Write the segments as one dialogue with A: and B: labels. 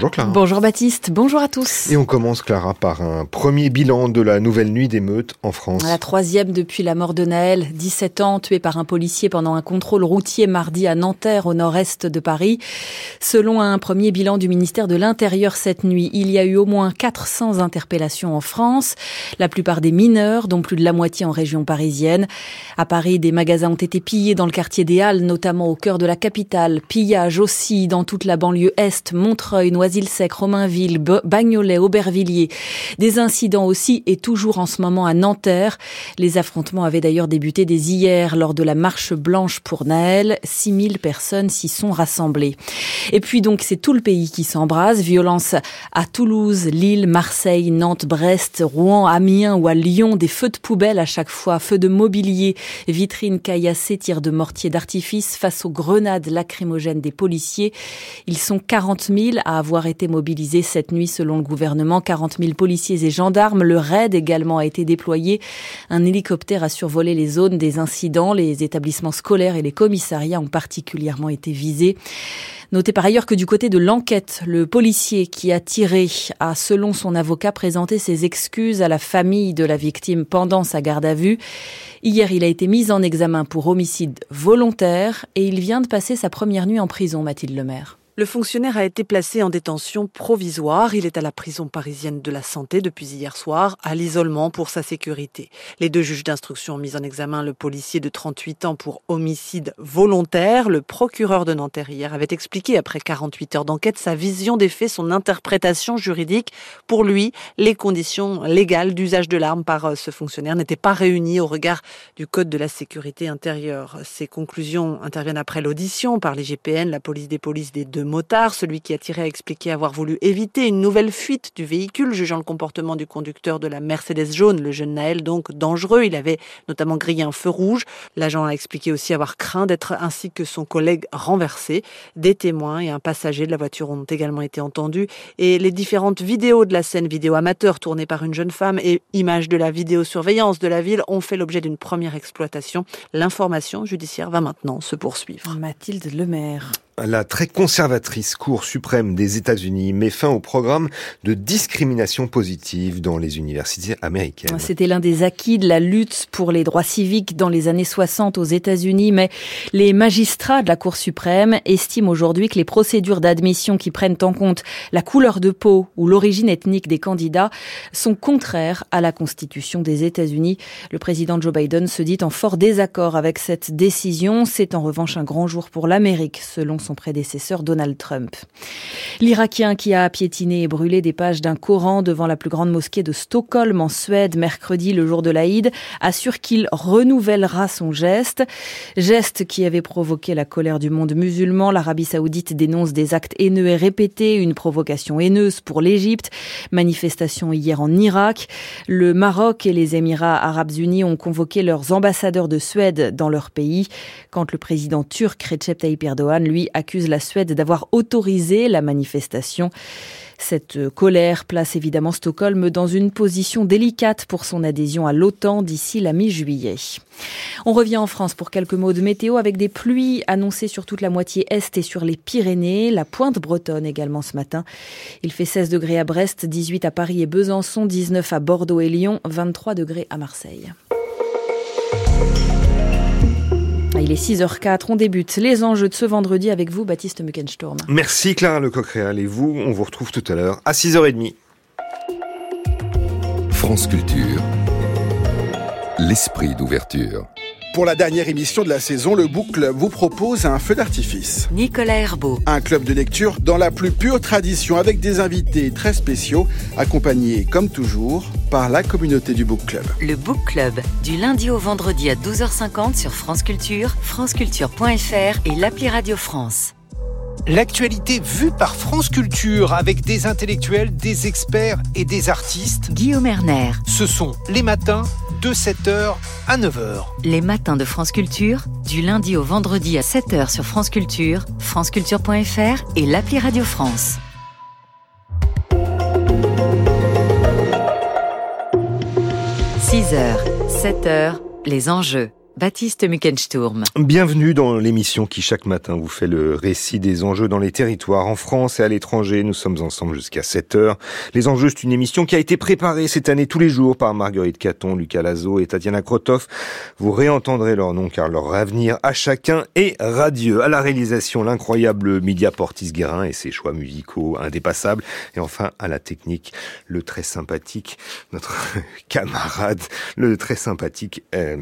A: Bonjour Clara.
B: Bonjour Baptiste, bonjour à tous.
A: Et on commence Clara par un premier bilan de la nouvelle nuit d'émeute en France.
B: La troisième depuis la mort de Naël, 17 ans, tué par un policier pendant un contrôle routier mardi à Nanterre au nord-est de Paris. Selon un premier bilan du ministère de l'Intérieur cette nuit, il y a eu au moins 400 interpellations en France, la plupart des mineurs, dont plus de la moitié en région parisienne. À Paris, des magasins ont été pillés dans le quartier des Halles, notamment au cœur de la capitale. Pillage aussi dans toute la banlieue est, Montreuil, Noisy-le-Sec, Romainville, Bagnolet, Aubervilliers. Des incidents aussi et toujours en ce moment à Nanterre. Les affrontements avaient d'ailleurs débuté dès hier lors de la marche blanche pour Naël. 6000 personnes s'y sont rassemblées. Et puis donc c'est tout le pays qui s'embrase. Violence à Toulouse, Lille, Marseille, Nantes, Brest, Rouen, Amiens ou à Lyon. Des feux de poubelle à chaque fois, feux de mobilier, vitrines caillassées, tirs de mortier d'artifice face aux grenades lacrymogènes des policiers. Ils sont 40 000 à avoir été mobilisés cette nuit selon le gouvernement. 40 000 policiers et gendarmes. Le RAID également a été déployé. Un hélicoptère a survolé les zones des incidents. Les établissements scolaires et les commissariats ont particulièrement été visés. Notez par ailleurs que du côté de l'enquête, le policier qui a tiré a, selon son avocat, présenté ses excuses à la famille de la victime pendant sa garde à vue. Hier, il a été mis en examen pour homicide volontaire et il vient de passer sa première nuit en prison, Mathilde Lemaire.
C: Le fonctionnaire a été placé en détention provisoire. Il est à la prison parisienne de la santé depuis hier soir, à l'isolement pour sa sécurité. Les deux juges d'instruction ont mis en examen le policier de 38 ans pour homicide volontaire. Le procureur de Nanterre hier avait expliqué, après 48 heures d'enquête, sa vision des faits, son interprétation juridique. Pour lui, les conditions légales d'usage de l'arme par euh, ce fonctionnaire n'étaient pas réunies au regard du Code de la sécurité intérieure. Ces conclusions interviennent après l'audition par les GPN, la police des polices des deux motard. Celui qui a tiré a expliqué avoir voulu éviter une nouvelle fuite du véhicule, jugeant le comportement du conducteur de la Mercedes jaune, le jeune Naël, donc dangereux. Il avait notamment grillé un feu rouge. L'agent a expliqué aussi avoir craint d'être ainsi que son collègue renversé. Des témoins et un passager de la voiture ont également été entendus. Et les différentes vidéos de la scène vidéo amateur tournée par une jeune femme et images de la vidéosurveillance de la ville ont fait l'objet d'une première exploitation. L'information judiciaire va maintenant se poursuivre.
B: Mathilde Lemaire.
A: La très conservatrice Cour suprême des États-Unis met fin au programme de discrimination positive dans les universités américaines.
B: C'était l'un des acquis de la lutte pour les droits civiques dans les années 60 aux États-Unis, mais les magistrats de la Cour suprême estiment aujourd'hui que les procédures d'admission qui prennent en compte la couleur de peau ou l'origine ethnique des candidats sont contraires à la Constitution des États-Unis. Le président Joe Biden se dit en fort désaccord avec cette décision. C'est en revanche un grand jour pour l'Amérique, selon son prédécesseur Donald Trump. L'Irakien qui a piétiné et brûlé des pages d'un Coran devant la plus grande mosquée de Stockholm en Suède mercredi, le jour de l'Aïd, assure qu'il renouvellera son geste. Geste qui avait provoqué la colère du monde musulman. L'Arabie saoudite dénonce des actes haineux et répétés, une provocation haineuse pour l'Égypte. Manifestation hier en Irak. Le Maroc et les Émirats arabes unis ont convoqué leurs ambassadeurs de Suède dans leur pays. Quand le président turc Recep Tayyip Erdogan, lui, accuse la Suède d'avoir autorisé la manifestation. Cette colère place évidemment Stockholm dans une position délicate pour son adhésion à l'OTAN d'ici la mi-juillet. On revient en France pour quelques mots de météo avec des pluies annoncées sur toute la moitié est et sur les Pyrénées, la pointe bretonne également ce matin. Il fait 16 degrés à Brest, 18 à Paris et Besançon, 19 à Bordeaux et Lyon, 23 degrés à Marseille. Il est 6h04, on débute les enjeux de ce vendredi avec vous, Baptiste Muckensturm.
A: Merci Clara Lecoq-Réal et vous, on vous retrouve tout à l'heure à 6h30.
D: France Culture, l'esprit d'ouverture.
E: Pour la dernière émission de la saison, le Book Club vous propose un feu d'artifice.
F: Nicolas Herbeau.
E: Un club de lecture dans la plus pure tradition avec des invités très spéciaux, accompagnés comme toujours par la communauté du Book Club.
F: Le Book Club, du lundi au vendredi à 12h50 sur France Culture, franceculture.fr et l'appli Radio France.
G: L'actualité vue par France Culture avec des intellectuels, des experts et des artistes.
F: Guillaume Erner.
G: Ce sont les matins de 7h à 9h.
F: Les matins de France Culture, du lundi au vendredi à 7h sur France Culture, franceculture.fr et l'appli Radio France. 6h, 7h, les enjeux. Baptiste Muckensturm.
A: Bienvenue dans l'émission qui chaque matin vous fait le récit des enjeux dans les territoires en France et à l'étranger. Nous sommes ensemble jusqu'à 7 heures. Les enjeux, c'est une émission qui a été préparée cette année tous les jours par Marguerite Caton, Lucas Lazo et Tatiana Krotov. Vous réentendrez leur nom car leur avenir à chacun est radieux. À la réalisation, l'incroyable Media Portis Guérin et ses choix musicaux indépassables. Et enfin, à la technique, le très sympathique, notre camarade, le très sympathique, euh,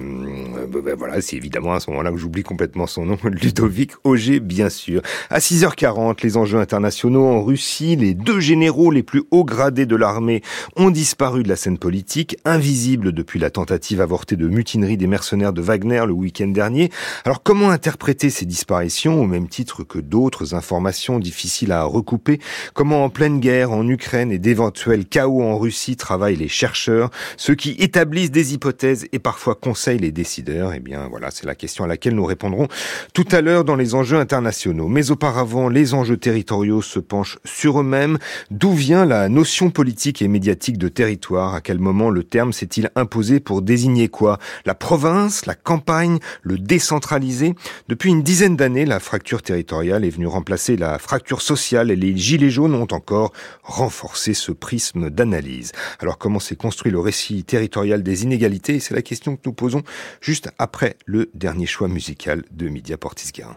A: ben voilà, c'est évidemment à ce moment-là que j'oublie complètement son nom, Ludovic Auger, bien sûr. À 6h40, les enjeux internationaux en Russie, les deux généraux les plus hauts gradés de l'armée ont disparu de la scène politique, invisibles depuis la tentative avortée de mutinerie des mercenaires de Wagner le week-end dernier. Alors comment interpréter ces disparitions au même titre que d'autres informations difficiles à recouper? Comment en pleine guerre en Ukraine et d'éventuels chaos en Russie travaillent les chercheurs, ceux qui établissent des hypothèses et parfois conseillent les décideurs? Eh bien voilà, c'est la question à laquelle nous répondrons tout à l'heure dans les enjeux internationaux. Mais auparavant, les enjeux territoriaux se penchent sur eux-mêmes. D'où vient la notion politique et médiatique de territoire? À quel moment le terme s'est-il imposé pour désigner quoi? La province, la campagne, le décentralisé Depuis une dizaine d'années, la fracture territoriale est venue remplacer la fracture sociale et les gilets jaunes ont encore renforcé ce prisme d'analyse. Alors comment s'est construit le récit territorial des inégalités? C'est la question que nous posons juste après le dernier choix musical de Media Portis-Guerin.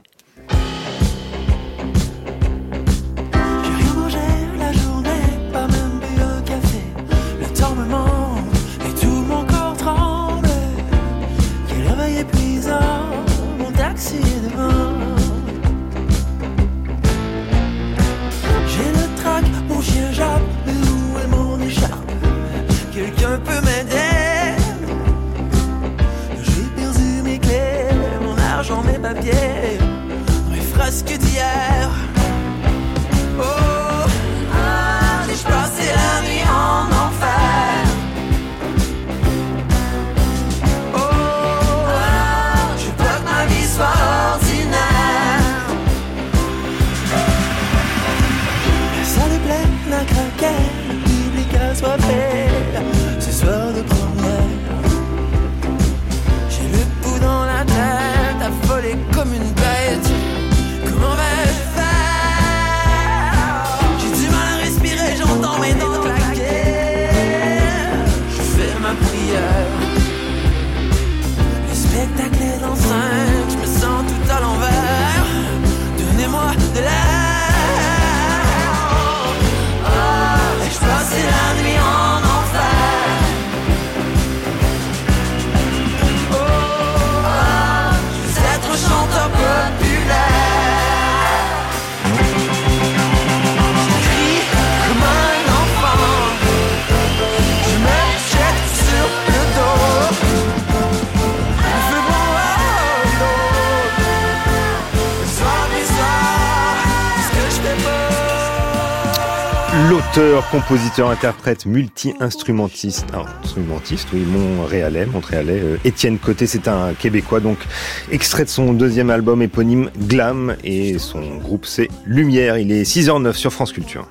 D: Pas.
A: L'auteur, compositeur, interprète, multi-instrumentiste, instrumentiste, oui, Montréalais, Montréalais, euh, Étienne Côté, c'est un Québécois, donc extrait de son deuxième album éponyme Glam, et son groupe c'est Lumière. Il est 6h09 sur France Culture.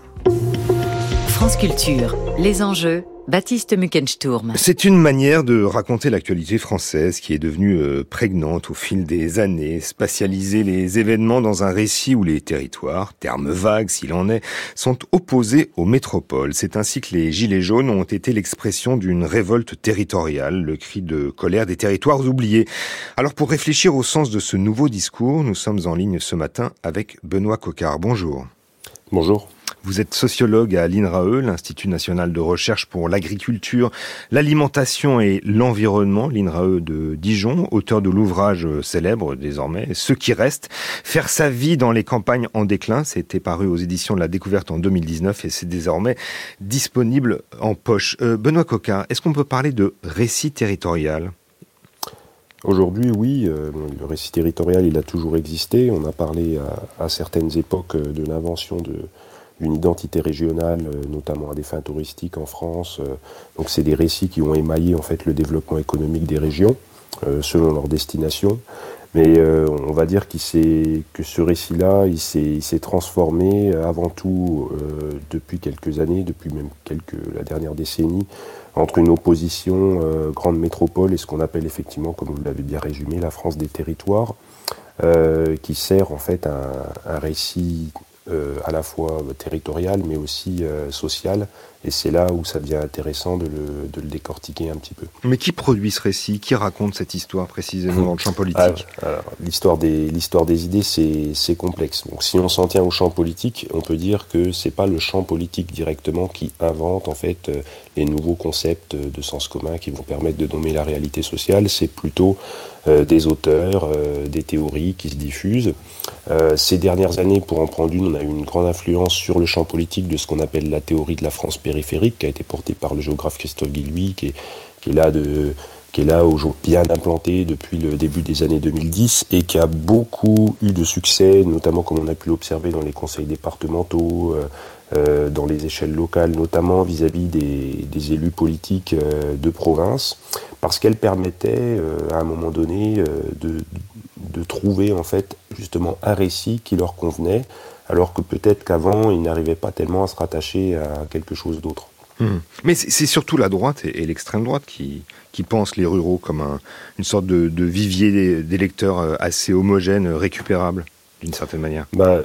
F: France Culture, les enjeux, Baptiste Muckensturm.
A: C'est une manière de raconter l'actualité française qui est devenue euh, prégnante au fil des années, spatialiser les événements dans un récit où les territoires, termes vagues s'il en est, sont opposés aux métropoles. C'est ainsi que les Gilets jaunes ont été l'expression d'une révolte territoriale, le cri de colère des territoires oubliés. Alors pour réfléchir au sens de ce nouveau discours, nous sommes en ligne ce matin avec Benoît Cocard. Bonjour.
H: Bonjour.
A: Vous êtes sociologue à l'INRAE, l'Institut national de recherche pour l'agriculture, l'alimentation et l'environnement, l'INRAE de Dijon, auteur de l'ouvrage célèbre désormais, Ce qui reste, faire sa vie dans les campagnes en déclin. C'était paru aux éditions de la découverte en 2019 et c'est désormais disponible en poche. Euh, Benoît Coquin, est-ce qu'on peut parler de récit territorial?
H: Aujourd'hui, oui, euh, le récit territorial, il a toujours existé. On a parlé à, certaines époques euh, de l'invention de d'une identité régionale, euh, notamment à des fins touristiques en France. Euh, Donc, c'est des récits qui ont émaillé en fait le développement économique des régions euh, selon leur destination. Mais on va dire que ce récit-là, il s'est, transformé avant tout depuis quelques années, depuis même quelques, la dernière décennie, entre une opposition grande métropole et ce qu'on appelle effectivement, comme vous l'avez bien résumé, la France des territoires, qui sert en fait un, un récit euh, à la fois territorial mais aussi euh, social. Et c'est là où ça devient intéressant de le, de le décortiquer un petit peu.
A: Mais qui produit ce récit? Qui raconte cette histoire précisément dans le champ politique?
H: Ah, L'histoire des, l'histoire des idées, c'est, complexe. Donc, si on s'en tient au champ politique, on peut dire que c'est pas le champ politique directement qui invente en fait euh, les nouveaux concepts euh, de sens commun qui vont permettre de nommer la réalité sociale. C'est plutôt euh, des auteurs, euh, des théories qui se diffusent. Euh, ces dernières années, pour en prendre une, on a eu une grande influence sur le champ politique de ce qu'on appelle la théorie de la France périphérique, qui a été portée par le géographe Christophe Guillouis, qui est, là qui est là aujourd'hui bien implanté depuis le début des années 2010 et qui a beaucoup eu de succès, notamment comme on a pu l'observer dans les conseils départementaux, euh, euh, dans les échelles locales, notamment vis-à-vis des, élus politiques de province, parce qu'elle permettait à un moment donné de trouver en fait justement un récit qui leur convenait, alors que peut-être qu'avant ils n'arrivaient pas tellement à se rattacher à quelque chose d'autre.
A: Hmm. Mais c'est surtout la droite et, et l'extrême droite qui, qui pensent les ruraux comme un- une sorte de, de vivier d'électeurs euh, assez homogène, euh, récupérable, d'une certaine manière.
H: Bah,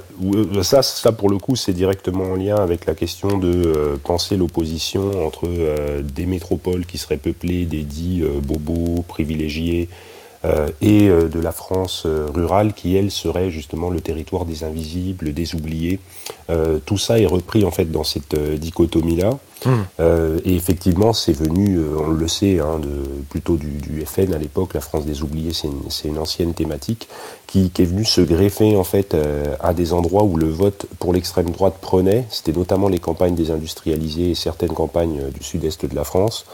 H: ça, ça, pour le coup, c'est directement en lien avec la question de euh, penser l'opposition entre euh, des métropoles qui seraient peuplées des dits euh, bobos, privilégiés, et euh, de la France euh, rurale qui, elle, serait justement le territoire des invisibles, des oubliés. Euh, tout ça est repris en fait dans cette euh, dichotomie-là. Euh, et effectivement, c'est venu, euh, on le sait, hein, de, plutôt du, du FN à l'époque, la France des oubliés, c'est une, ancienne thématique qui, qui est venue se greffer en fait euh, à des endroits où le vote pour l'extrême droite prenait. C'était notamment les campagnes désindustrialisées et certaines campagnes euh, du sud-est de la France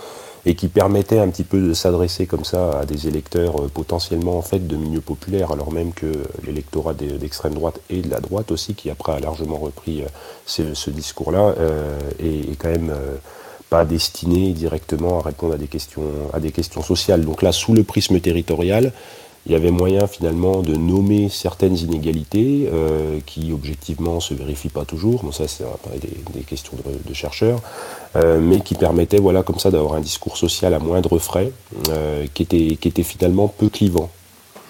H: et qui permettait un petit peu de s'adresser comme ça à des électeurs euh, potentiellement en fait de milieux populaires, alors même que l'électorat d'extrême droite et de la droite aussi, qui après a largement repris euh, ce, discours-là, euh, est, quand même pas destiné directement à répondre à des questions à des questions sociales. Donc là, sous le prisme territorial, il y avait moyen finalement de nommer certaines inégalités euh, qui objectivement se vérifient pas toujours. Bon, ça, c'est des, des questions de, de chercheurs, euh, mais qui permettaient, voilà, comme ça, d'avoir un discours social à moindre frais, euh, qui était qui était finalement peu clivant.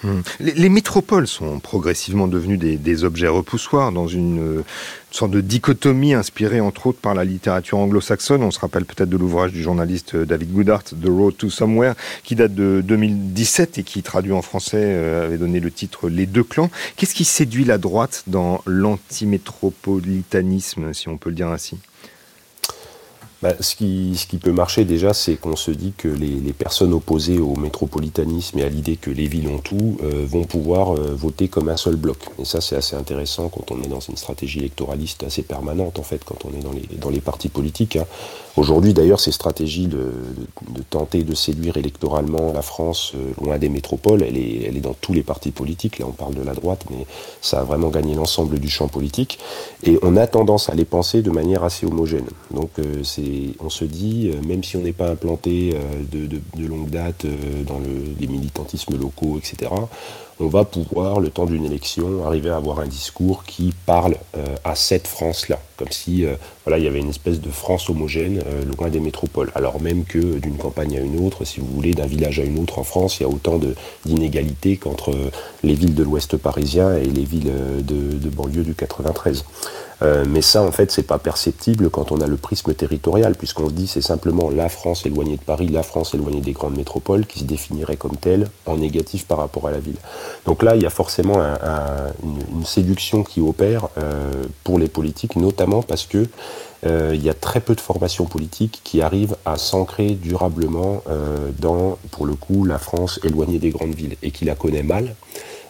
A: Hmm. Les, les métropoles sont progressivement devenues des, objets repoussoirs dans une euh, sorte de dichotomie inspirée entre autres par la littérature anglo-saxonne. On se rappelle peut-être de l'ouvrage du journaliste euh, David Goodhart, The Road to Somewhere, qui date de 2017 et qui traduit en français euh, avait donné le titre Les deux clans. Qu'est-ce qui séduit la droite dans l'antimétropolitanisme, si on peut le dire ainsi?
H: Bah, ce, qui, peut marcher déjà, c'est qu'on se dit que les, personnes opposées au métropolitanisme et à l'idée que les villes ont tout euh, vont pouvoir euh, voter comme un seul bloc. Et ça, c'est assez intéressant quand on est dans une stratégie électoraliste assez permanente, en fait, quand on est dans les, dans les partis politiques. hein. Aujourd'hui, d'ailleurs, ces stratégies de, tenter de séduire électoralement la France euh, loin des métropoles, elle est, dans tous les partis politiques. Là, on parle de la droite, mais ça a vraiment gagné l'ensemble du champ politique. Et on a tendance à les penser de manière assez homogène. Donc, euh, c'est, on se dit, euh, même si on n'est pas implanté euh, de, longue date dans le, les militantismes locaux, etc., on va pouvoir, le temps d'une élection, arriver à avoir un discours qui parle euh, à cette France-là, comme si euh, voilà, il y avait une espèce de France homogène euh, loin des métropoles. Alors même que d'une campagne à une autre, si vous voulez, d'un village à une autre en France, il y a autant d'inégalités qu'entre les villes de l'Ouest parisien et les villes de banlieue du 93. Euh, mais ça, en fait, c'est pas perceptible quand on a le prisme territorial, puisqu'on se dit c'est simplement la France éloignée de Paris, la France éloignée des grandes métropoles, qui se définirait comme telle en négatif par rapport à la ville. Donc là, il y a forcément un- un- une, une séduction qui opère euh, pour les politiques, notamment parce que euh, il y a très peu de formations politiques qui arrivent à s'ancrer durablement euh, dans, pour le coup, la France éloignée des grandes villes et qui la connaît mal.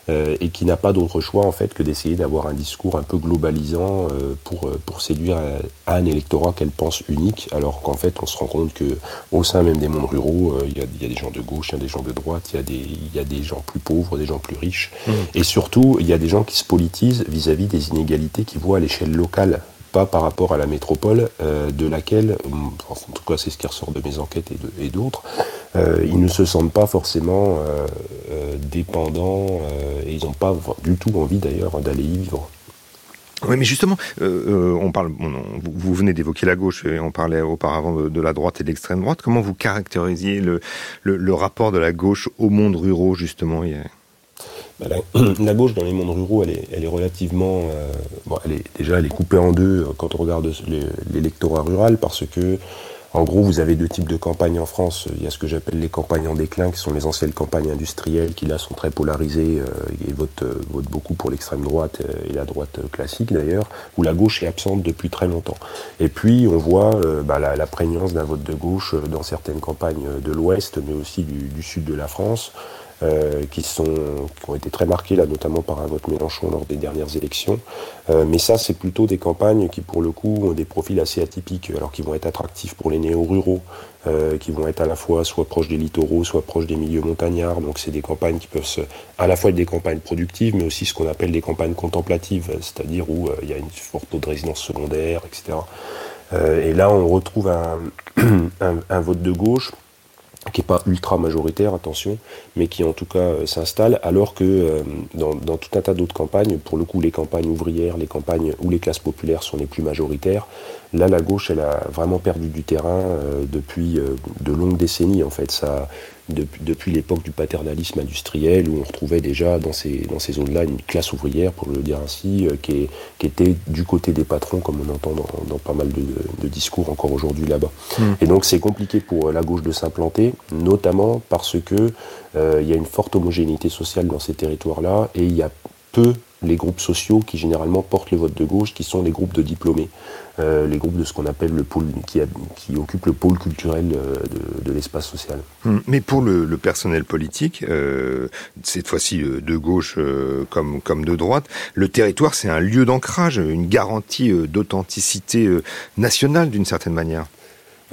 H: Euh, et qui n'a pas d'autre choix en fait que d'essayer d'avoir un discours un peu globalisant euh, pour, euh, pour séduire un, un électorat qu'elle pense unique, alors qu'en fait on se rend compte que au sein même des mondes ruraux, euh, il y, a, il y a des gens de gauche, il y a des gens de droite, il y a des, il y a des gens plus pauvres, des gens plus riches, et surtout il y a des gens qui se politisent vis-à-vis des inégalités qu'ils voient à l'échelle locale pas par rapport à la métropole, de laquelle, en tout cas c'est ce qui ressort de mes enquêtes et d'autres, ils ne se sentent pas forcément dépendants et ils n'ont pas du tout envie d'ailleurs d'aller y vivre.
A: Oui, mais justement, euh, on parle. vous, venez d'évoquer la gauche et on parlait auparavant de, la droite et de l'extrême droite. Comment vous caractérisiez le, rapport de la gauche au monde rural justement
H: la, gauche dans les mondes ruraux, elle est, elle est relativement, euh, bon, elle est déjà elle est coupée en deux quand on regarde l'électorat rural parce que en gros, vous avez deux types de campagnes en France. Il y a ce que j'appelle les campagnes en déclin, qui sont les anciennes campagnes industrielles, qui là sont très polarisées euh, et votent, euh, votent, beaucoup pour l'extrême droite euh, et la droite classique d'ailleurs, où la gauche est absente depuis très longtemps. Et puis on voit bah, la, prégnance d'un vote de gauche dans certaines campagnes de l'Ouest, mais aussi du sud de la France. Euh, qui, sont, ont été très marqués, là, notamment par un vote Mélenchon lors des dernières élections. Euh, mais ça, c'est plutôt des campagnes qui, pour le coup, ont des profils assez atypiques, alors qui vont être attractifs pour les néo-ruraux, euh, qui vont être à la fois soit proches des littoraux, soit proches des milieux montagnards. Donc, c'est des campagnes qui peuvent à la fois être des campagnes productives, mais aussi ce qu'on appelle des campagnes contemplatives, c'est-à-dire où il y a une forte taux de résidence secondaire, etc. et là, on retrouve un vote de gauche qui n'est pas ultra majoritaire, attention, mais qui en tout cas euh, s'installe, alors que euh, dans, tout un tas d'autres campagnes, pour le coup les campagnes ouvrières, les campagnes où les classes populaires sont les plus majoritaires, là la gauche elle a vraiment perdu du terrain euh, depuis de longues décennies en fait. Ça, depuis, l'époque du paternalisme industriel, où on retrouvait déjà dans ces, dans ces zones-là une classe ouvrière, pour le dire ainsi, euh, qui, était du côté des patrons, comme on entend dans, pas mal de, discours encore aujourd'hui là-bas. Hmm. Et donc c'est compliqué pour la gauche de s'implanter, notamment parce que euh, il y a une forte homogénéité sociale dans ces territoires-là, et il y a peu les groupes sociaux qui généralement portent le vote de gauche, qui sont les groupes de diplômés, euh, les groupes de ce qu'on appelle le pôle, qui, occupent le pôle culturel euh, de, l'espace social.
A: Hum, mais pour le, personnel politique, euh, cette fois-ci de gauche comme, comme de droite, le territoire c'est un lieu d'ancrage, une garantie d'authenticité nationale d'une certaine manière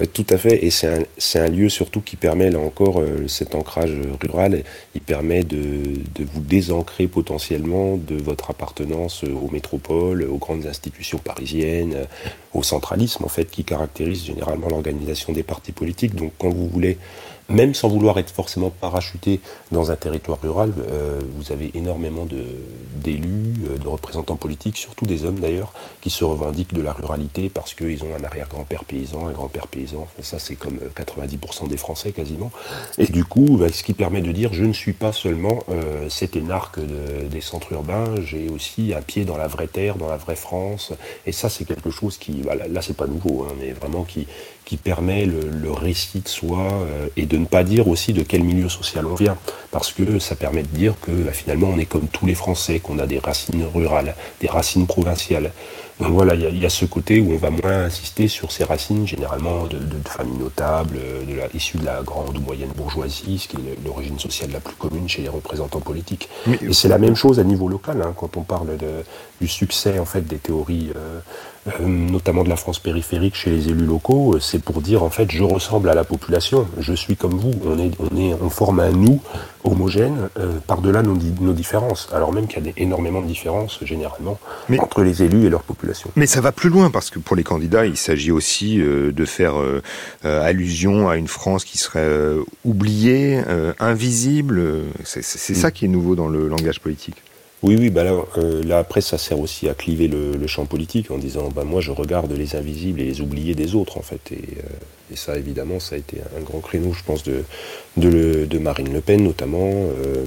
H: tout à fait, et c'est un, lieu surtout qui permet, là encore, euh, cet ancrage rural, il permet de, de, vous désancrer potentiellement de votre appartenance aux métropoles, aux grandes institutions parisiennes, au centralisme en fait qui caractérise généralement l'organisation des partis politiques. Donc quand vous voulez même sans vouloir être forcément parachuté dans un territoire rural, euh, vous avez énormément d'élus, euh, de, représentants politiques, surtout des hommes d'ailleurs, qui se revendiquent de la ruralité parce qu'ils ont un arrière-grand-père paysan, un grand-père paysan. ça, c'est comme 90% euh, des Français quasiment. Et du coup, bah, ce qui permet de dire, je ne suis pas seulement cet énarque des centres urbains, j'ai aussi un pied dans la vraie terre, dans la vraie France. Et ça, c'est quelque chose qui, bah, là, c'est pas nouveau, hein, mais vraiment qui, qui permet le, récit de soi euh, et de ne pas dire aussi de quel milieu social on vient. Parce que ça permet de dire que bah, finalement on est comme tous les Français, qu'on a des racines rurales, des racines provinciales. Donc voilà, il y, a ce côté où on va moins insister sur ces racines, généralement de, familles notables, de la, issues de la grande ou moyenne bourgeoisie, ce qui est l'origine sociale la plus commune chez les représentants politiques. et c'est la même chose à niveau local, hein, quand on parle de, du succès en fait des théories. Euh, euh, notamment de la France périphérique chez les élus locaux, euh, c'est pour dire en fait je ressemble à la population, je suis comme vous, on est, on est, on forme un nous homogène euh, par-delà nos, nos, différences, alors même qu'il y a énormément de différences généralement entre les élus et leur population.
A: Mais ça va plus loin parce que pour les candidats, il s'agit aussi de faire allusion à une France qui serait oubliée, invisible. C'est mm. ça qui est nouveau dans le langage politique.
H: Oui, oui, bah là, euh, là, après, ça sert aussi à cliver le, champ politique en disant, bah, moi, je regarde les invisibles et les oubliés des autres, en fait. Et, euh, ça, évidemment, ça a été un grand créneau, je pense, de, Marine Le Pen, notamment, euh,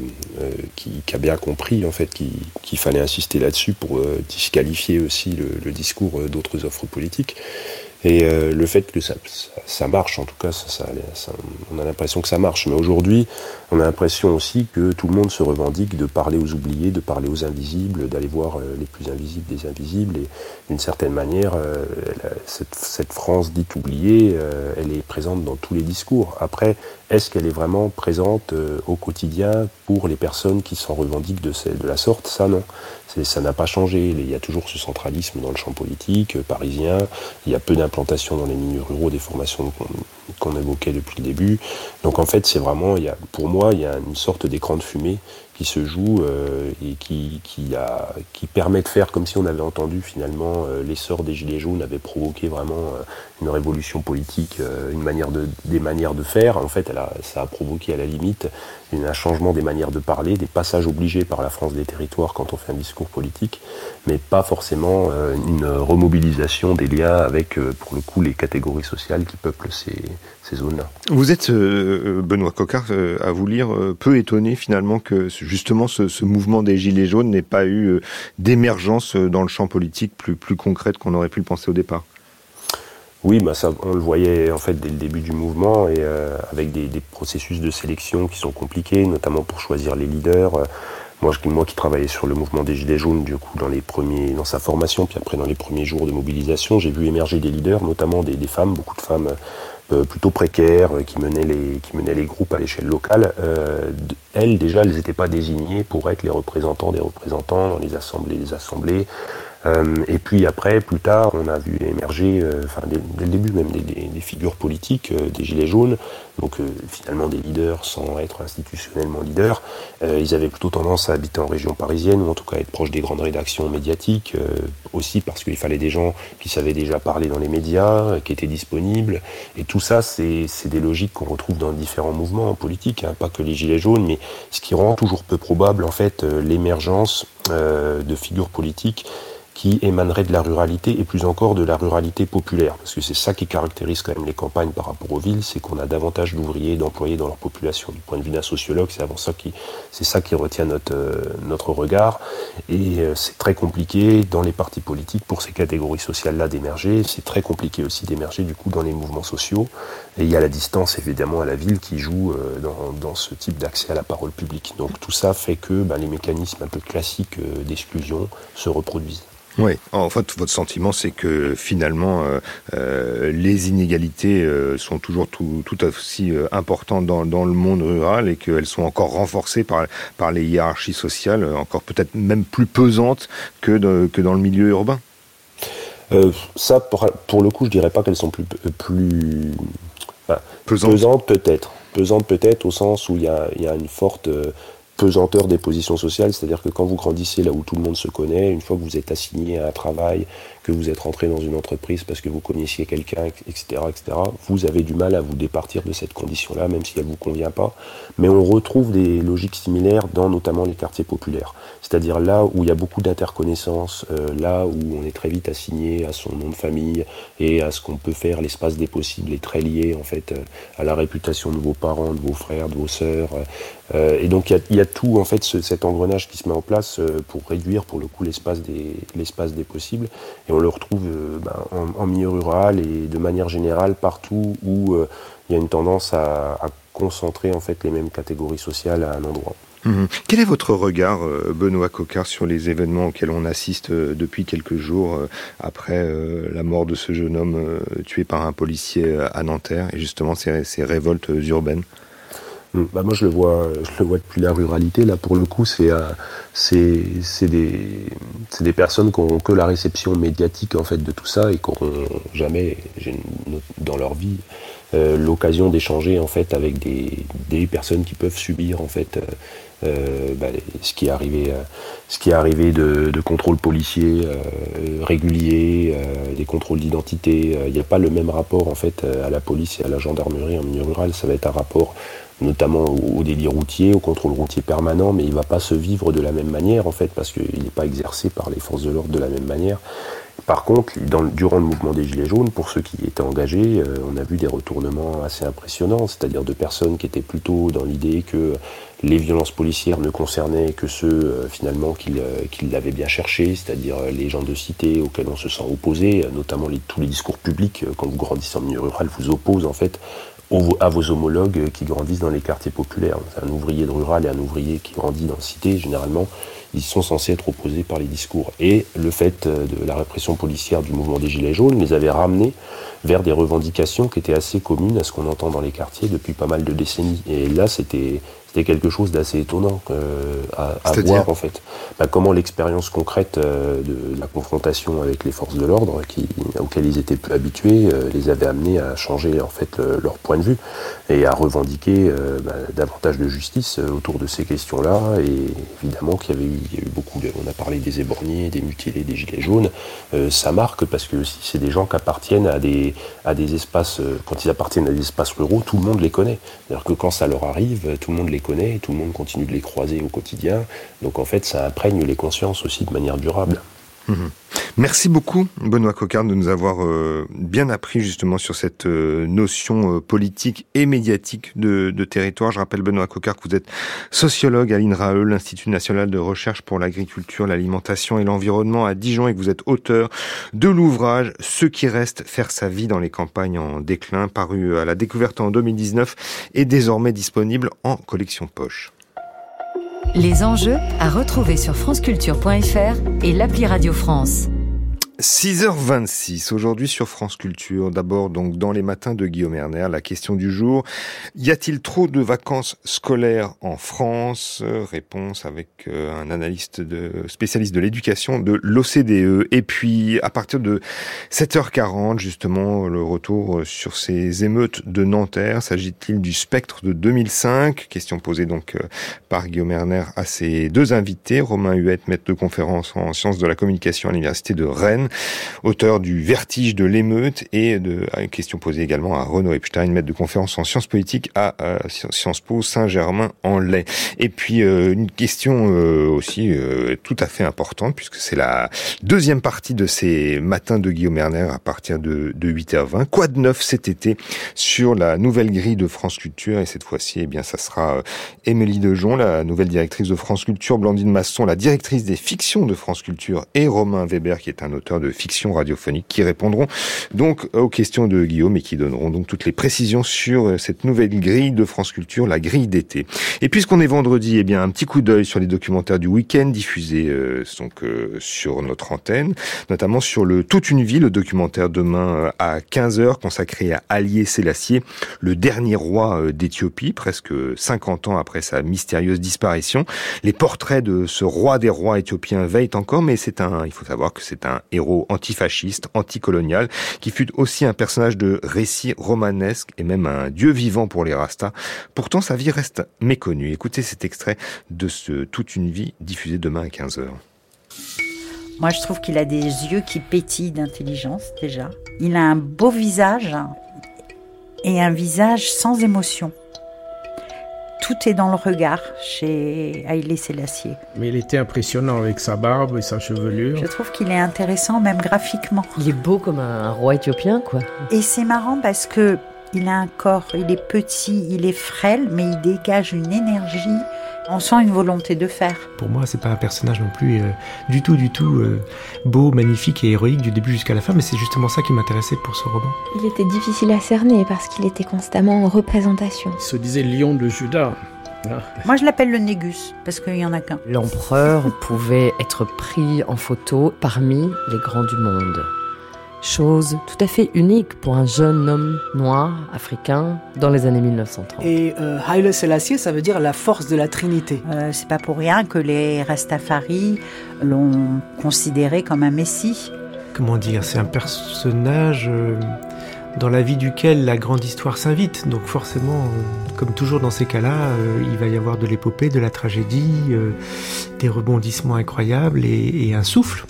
H: qui, qui, a bien compris, en fait, qu'il fallait insister là-dessus pour disqualifier aussi le discours d'autres offres politiques. Et euh, le fait que ça, ça, marche, en tout cas, ça, ça, on a l'impression que ça marche. Mais aujourd'hui, on a l'impression aussi que tout le monde se revendique de parler aux oubliés, de parler aux invisibles, d'aller voir euh, les plus invisibles des invisibles. Et d'une certaine manière, euh, cette, cette, France dite oubliée, elle est présente dans tous les discours. Après, est-ce qu'elle est vraiment présente au quotidien pour les personnes qui s'en revendiquent de la sorte? Ça, non ça n'a pas changé. Il y a toujours ce centralisme dans le champ politique parisien. Il y a peu d'importance l'implantation dans les milieux ruraux des formations qu'on évoquait depuis le début. Donc en fait, c'est vraiment, il y a, pour moi, il y a une sorte d'écran de fumée se joue euh, et qui, qui, a, qui permet de faire comme si on avait entendu finalement euh, l'essor des Gilets jaunes avait provoqué vraiment euh, une révolution politique, une manière de, des manières de faire. En fait, elle a, ça a provoqué à la limite un changement des manières de parler, des passages obligés par la France des territoires quand on fait un discours politique, mais pas forcément une remobilisation des liens avec, pour le coup, les catégories sociales qui peuplent ces, ces zones-là.
A: Vous êtes, Benoît Cocard, à vous lire, peu étonné finalement que justement ce, mouvement des Gilets jaunes n'ait pas eu euh, d'émergence euh, dans le champ politique plus, concrète qu'on aurait pu le penser au départ
H: oui, bah on le voyait en fait dès le début du mouvement et euh, avec des, processus de sélection qui sont compliqués, notamment pour choisir les leaders. Moi, qui travaillais sur le mouvement des Gilets jaunes, du coup, dans sa formation, puis après dans les premiers jours de mobilisation, j'ai vu émerger des leaders, notamment des, femmes, beaucoup de femmes plutôt précaires, euh, qui menaient les, qui menaient les groupes à l'échelle locale, euh, elles déjà, elles n'étaient pas désignées pour être les représentants des représentants dans les assemblées des assemblées. Euh, et puis après, plus tard, on a vu émerger, euh, enfin dès, le début même, des, des, figures politiques, euh, des gilets jaunes, donc finalement des leaders sans être institutionnellement leaders. ils avaient plutôt tendance à habiter en région parisienne, ou en tout cas être proches des grandes rédactions médiatiques, aussi parce qu'il fallait des gens qui savaient déjà parler dans les médias, qui étaient disponibles. Et tout ça, c'est des logiques qu'on retrouve dans différents mouvements politiques, hein, pas que les gilets jaunes, mais ce qui rend toujours peu probable en fait l'émergence de figures politiques qui émanerait de la ruralité et plus encore de la ruralité populaire. Parce que c'est ça qui caractérise quand même les campagnes par rapport aux villes, c'est qu'on a davantage d'ouvriers, d'employés dans leur population. Du point de vue d'un sociologue, c'est avant ça qui, c'est ça qui retient notre, euh, notre regard. Et euh, c'est très compliqué dans les partis politiques pour ces catégories sociales-là d'émerger. C'est très compliqué aussi d'émerger du coup dans les mouvements sociaux. Et il y a la distance évidemment à la ville qui joue euh, dans, dans ce type d'accès à la parole publique. Donc tout ça fait que ben, les mécanismes un peu classiques d'exclusion se reproduisent.
A: Oui, en fait, votre sentiment, c'est que finalement, euh, euh, les inégalités euh, sont toujours tout, tout aussi importantes dans, dans, le monde rural et qu'elles sont encore renforcées par, par les hiérarchies sociales, encore peut-être même plus pesantes que, de, que dans le milieu urbain.
H: Ça, pour, pour, le coup, je dirais pas qu'elles sont plus, plus enfin, pesantes, peut-être. Pesantes peut-être au sens où il y a, y a une forte pesanteur des positions sociales, c'est-à-dire que quand vous grandissez là où tout le monde se connaît, une fois que vous êtes assigné à un travail, que vous êtes rentré dans une entreprise parce que vous connaissiez quelqu'un, etc., etc., vous avez du mal à vous départir de cette condition-là, même si elle ne vous convient pas. Mais on retrouve des logiques similaires dans notamment les quartiers populaires. C'est-à-dire là où il y a beaucoup d'interconnaissances, euh, là où on est très vite assigné à son nom de famille et à ce qu'on peut faire, l'espace des possibles est très lié en fait euh, à la réputation de vos parents, de vos frères, de vos sœurs. Euh, et donc il y, a tout en fait cet engrenage qui se met en place pour réduire pour le coup l'espace des, l'espace des possibles on le retrouve euh, ben, en, milieu rural et de manière générale partout où euh, il y a une tendance à, concentrer en fait les mêmes catégories sociales à un endroit.
A: Mhm. Quel est votre regard, euh, Benoît Cocard, sur les événements auxquels on assiste depuis quelques jours après la mort de ce jeune homme tué par un policier à Nanterre et justement ces révoltes urbaines?
H: Hmm. Bah moi je le vois, je le vois depuis la ruralité. Là pour le coup c'est euh, c'est des c'est des personnes qui n'ont que la réception médiatique en fait de tout ça et qui n'auront jamais dans leur vie euh, l'occasion d'échanger en fait avec des, des personnes qui peuvent subir en fait euh, euh bah, ce qui est arrivé, ce qui est arrivé de, de contrôles policiers réguliers, des contrôles d'identité. Il n'y a pas le même rapport en fait à la police et à la gendarmerie en milieu rural. Ça va être un rapport notamment au, délit routier, au contrôle routier permanent, mais il ne va pas se vivre de la même manière en fait, parce qu'il n'est pas exercé par les forces de l'ordre de la même manière. Par contre, durant le mouvement des Gilets jaunes, pour ceux qui étaient engagés, euh, on a vu des retournements assez impressionnants, c'est-à-dire de personnes qui étaient plutôt dans l'idée que les violences policières ne concernaient que ceux euh, finalement euh, qui, l'avaient bien cherché, c'est-à-dire les gens de cité auxquels on se sent opposé, notamment tous les discours publics, quand vous grandissez en milieu rural, vous opposent en fait à vos homologues qui grandissent dans les quartiers populaires. Un ouvrier de rural et un ouvrier qui grandit dans la cité, généralement, ils sont censés être opposés par les discours. Et le fait euh, de la répression policière du mouvement des Gilets jaunes les avait ramenés vers des revendications qui étaient assez communes à ce qu'on entend dans les quartiers depuis pas mal de décennies. Et là, c'était c'était quelque chose d'assez étonnant euh, à, à voir en fait. Bah, comment l'expérience concrète euh, de la confrontation avec les forces de l'ordre, auxquelles ils étaient peu habitués, euh, les avait amenés à changer en fait leur point de vue et à revendiquer bah, davantage de justice autour de ces questions-là. Et évidemment qu'il y avait eu, il y a eu beaucoup, de, on a parlé des éborgnés, des mutilés, des gilets jaunes. ça marque parce que si c'est des gens qui appartiennent à des, à des espaces, quand ils appartiennent à des espaces ruraux, tout le monde les connaît. C'est-à-dire que quand ça leur arrive, tout le monde les connaît, tout le monde continue de les croiser au quotidien. Donc en fait, ça imprègne les consciences aussi de manière durable.
A: Mhm. Merci beaucoup, Benoît Coquard, de nous avoir euh, bien appris justement sur cette euh, notion euh, politique et médiatique de, de, territoire. Je rappelle, Benoît Coquard, que vous êtes sociologue à l'INRAE, l'Institut national de recherche pour l'agriculture, l'alimentation et l'environnement à Dijon, et que vous êtes auteur de l'ouvrage Ce qui reste, faire sa vie dans les campagnes en déclin, paru à la découverte en 2019 et désormais disponible en collection poche.
F: Les enjeux à retrouver sur franceculture.fr et l'appli Radio France.
A: 6h26 aujourd'hui sur France Culture. D'abord donc dans les matins de Guillaume Erner, la question du jour. Y a-t-il trop de vacances scolaires en France? Réponse avec euh, un analyste de spécialiste de l'éducation de l'OCDE. Et puis à partir de 7h40 justement le retour sur ces émeutes de Nanterre. S'agit-il du spectre de 2005 Question posée donc euh, par Guillaume Erner à ses deux invités, Romain Huette, maître de conférence en sciences de la communication à l'université de Rennes auteur du Vertige de l'émeute et de une question posée également à Renaud Epstein, maître de conférence en sciences politiques à Sciences Po Saint-Germain-en-Laye. Et puis euh, une question euh, aussi euh, tout à fait importante puisque c'est la deuxième partie de ces matins de Guillaume Erner à partir de, de 8h20. Quoi de neuf cet été sur la nouvelle grille de France Culture? Et cette fois-ci, eh bien, ça sera Émilie Dejon, la nouvelle directrice de France Culture, Blandine Masson, la directrice des fictions de France Culture et Romain Weber qui est un auteur de fiction radiophonique qui répondront donc aux questions de Guillaume et qui donneront donc toutes les précisions sur euh, cette nouvelle grille de France Culture, la grille d'été. Et puisqu'on est vendredi, eh bien un petit coup d'œil sur les documentaires du week-end diffusés euh, donc euh, sur notre antenne, notamment sur le Toute une vie, le documentaire demain à 15h consacré à Allié Sélassié, le dernier roi d'Éthiopie, presque 50 ans après sa mystérieuse disparition. Les portraits de ce roi des rois éthiopiens veillent encore, mais c'est un, il faut savoir que c'est un héros antifasciste, anticolonial, qui fut aussi un personnage de récit romanesque et même un dieu vivant pour les Rastas. Pourtant, sa vie reste méconnue. Écoutez cet extrait de ce Toute une vie diffusé demain à 15h.
I: Moi, je trouve qu'il a des yeux qui pétillent d'intelligence déjà. Il a un beau visage et un visage sans émotion tout est dans le regard chez Haïlé Sélassié.
J: Mais il était impressionnant avec sa barbe et sa chevelure.
I: Je trouve qu'il est intéressant même graphiquement.
K: Il est beau comme un roi éthiopien, quoi.
I: Et c'est marrant parce que il a un corps, il est petit, il est frêle, mais il dégage une énergie on sent une volonté de faire.
J: Pour moi, c'est pas un personnage non plus euh, du tout, du tout euh, beau, magnifique et héroïque du début jusqu'à la fin, mais c'est justement ça qui m'intéressait pour ce roman.
L: Il était difficile à cerner parce qu'il était constamment en représentation.
J: Il se disait lion de Judas.
I: Ah. Moi, je l'appelle le Négus, parce qu'il n'y en a qu'un.
K: L'empereur pouvait être pris en photo parmi les grands du monde chose tout à fait unique pour un jeune homme noir africain dans les années 1930.
M: Et euh, Haile Selassie, ça veut dire la force de la Trinité.
I: Euh, c'est pas pour rien que les Rastafari l'ont considéré comme un messie.
J: Comment dire C'est un personnage euh, dans la vie duquel la grande histoire s'invite. Donc forcément, euh, comme toujours dans ces cas-là, il va y avoir de l'épopée, de la tragédie, des rebondissements incroyables et un souffle.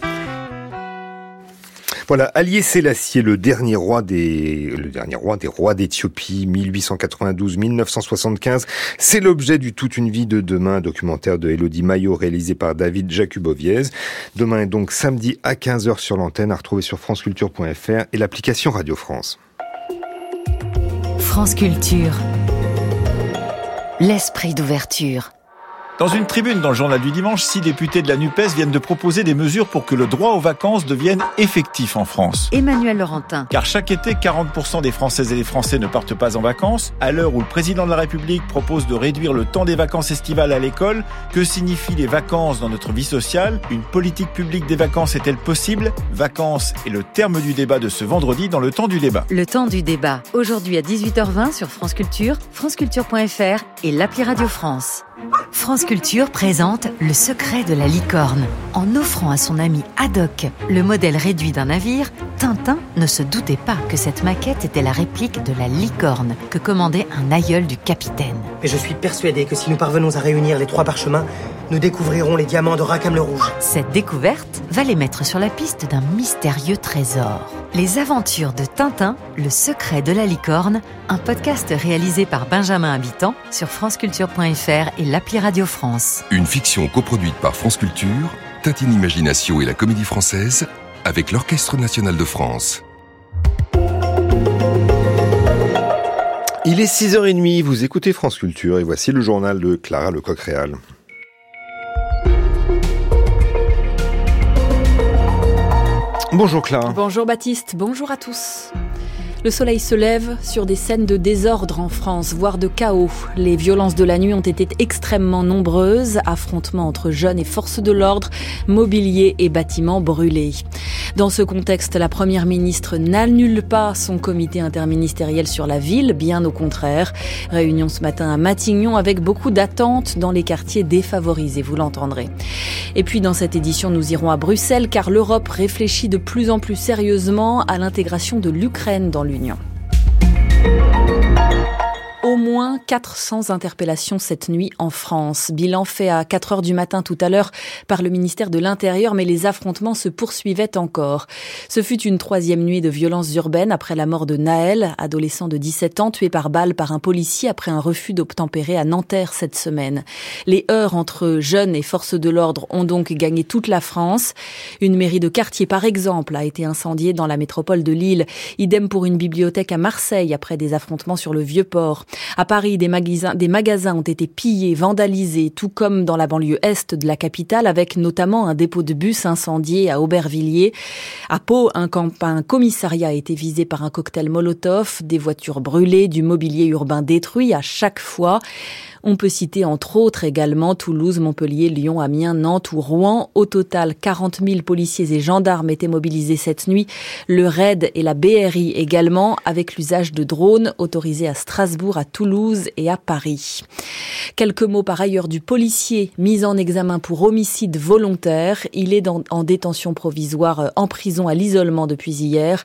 A: Voilà, Allié Sélassié, le dernier roi des, le dernier roi des rois d'Éthiopie, 1892-1975. C'est l'objet du Toute une vie de demain, documentaire de Elodie Maillot réalisé par David Jacuboviez. Demain est donc samedi à 15h sur l'antenne, à retrouver sur franceculture.fr et l'application Radio France.
F: France Culture. L'esprit d'ouverture.
N: Dans une tribune dans le journal du dimanche, six députés de la NUPES viennent de proposer des mesures pour que le droit aux vacances devienne effectif en France.
F: Emmanuel Laurentin.
N: Car chaque été, 40% des Françaises et des Français ne partent pas en vacances. À l'heure où le président de la République propose de réduire le temps des vacances estivales à l'école, que signifient les vacances dans notre vie sociale? Une politique publique des vacances est-elle possible? Vacances est le terme du débat de ce vendredi dans le temps du débat.
F: Le temps du débat. Aujourd'hui à 18h20 sur France Culture, franceculture.fr et l'appli Radio France. France Culture présente Le secret de la licorne. En offrant à son ami Haddock le modèle réduit d'un navire, Tintin ne se doutait pas que cette maquette était la réplique de la licorne que commandait un aïeul du capitaine.
O: Et je suis persuadé que si nous parvenons à réunir les trois parchemins, nous découvrirons les diamants de Rackham le Rouge.
F: Cette découverte va les mettre sur la piste d'un mystérieux trésor. Les aventures de Tintin, le secret de la licorne, un podcast réalisé par Benjamin Habitant sur franceculture.fr et l'appli Radio France.
P: Une fiction coproduite par France Culture, Tintine Imagination et la Comédie Française avec l'Orchestre National de France.
A: Il est 6h30, vous écoutez France Culture et voici le journal de Clara Lecoq-Réal. Bonjour Clara.
B: Bonjour Baptiste, bonjour à tous. Le soleil se lève sur des scènes de désordre en France, voire de chaos. Les violences de la nuit ont été extrêmement nombreuses, affrontements entre jeunes et forces de l'ordre, mobilier et bâtiments brûlés. Dans ce contexte, la première ministre n'annule pas son comité interministériel sur la ville, bien au contraire. Réunion ce matin à Matignon avec beaucoup d'attentes dans les quartiers défavorisés, vous l'entendrez. Et puis dans cette édition, nous irons à Bruxelles car l'Europe réfléchit de plus en plus sérieusement à l'intégration de l'Ukraine dans l'Union. Moins 400 interpellations cette nuit en France. Bilan fait à 4 heures du matin tout à l'heure par le ministère de l'Intérieur, mais les affrontements se poursuivaient encore. Ce fut une troisième nuit de violences urbaines après la mort de Naël, adolescent de 17 ans tué par balle par un policier après un refus d'obtempérer à Nanterre cette semaine. Les heurts entre jeunes et forces de l'ordre ont donc gagné toute la France. Une mairie de quartier, par exemple, a été incendiée dans la métropole de Lille. Idem pour une bibliothèque à Marseille après des affrontements sur le Vieux-Port. À Paris, des magasins, ont été pillés, vandalisés, tout comme dans la banlieue est de la capitale, avec notamment un dépôt de bus incendié à Aubervilliers. À Pau, un, un commissariat a été visé par un cocktail Molotov, des voitures brûlées, du mobilier urbain détruit à chaque fois. On peut citer entre autres également Toulouse, Montpellier, Lyon, Amiens, Nantes ou Rouen. Au total, 40 000 policiers et gendarmes étaient mobilisés cette nuit. Le RAID et la BRI également, avec l'usage de drones autorisés à Strasbourg, à Toulouse et à Paris. Quelques mots par ailleurs du policier mis en examen pour homicide volontaire. Il est en détention provisoire euh, en prison à l'isolement depuis hier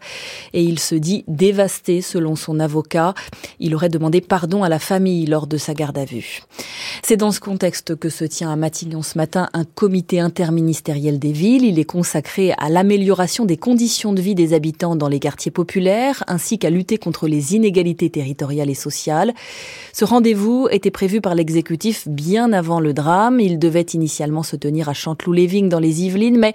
B: et il se dit dévasté selon son avocat. Il aurait demandé pardon à la famille lors de sa garde à vue. C'est dans ce contexte que se tient à Matignon ce matin un comité interministériel des villes. Il est consacré à l'amélioration des conditions de vie des habitants dans les quartiers populaires, ainsi qu'à lutter contre les inégalités territoriales et sociales. Ce rendez-vous était prévu par l'exécutif bien avant le drame. Il devait initialement se tenir à Chanteloup-Léving dans les Yvelines, mais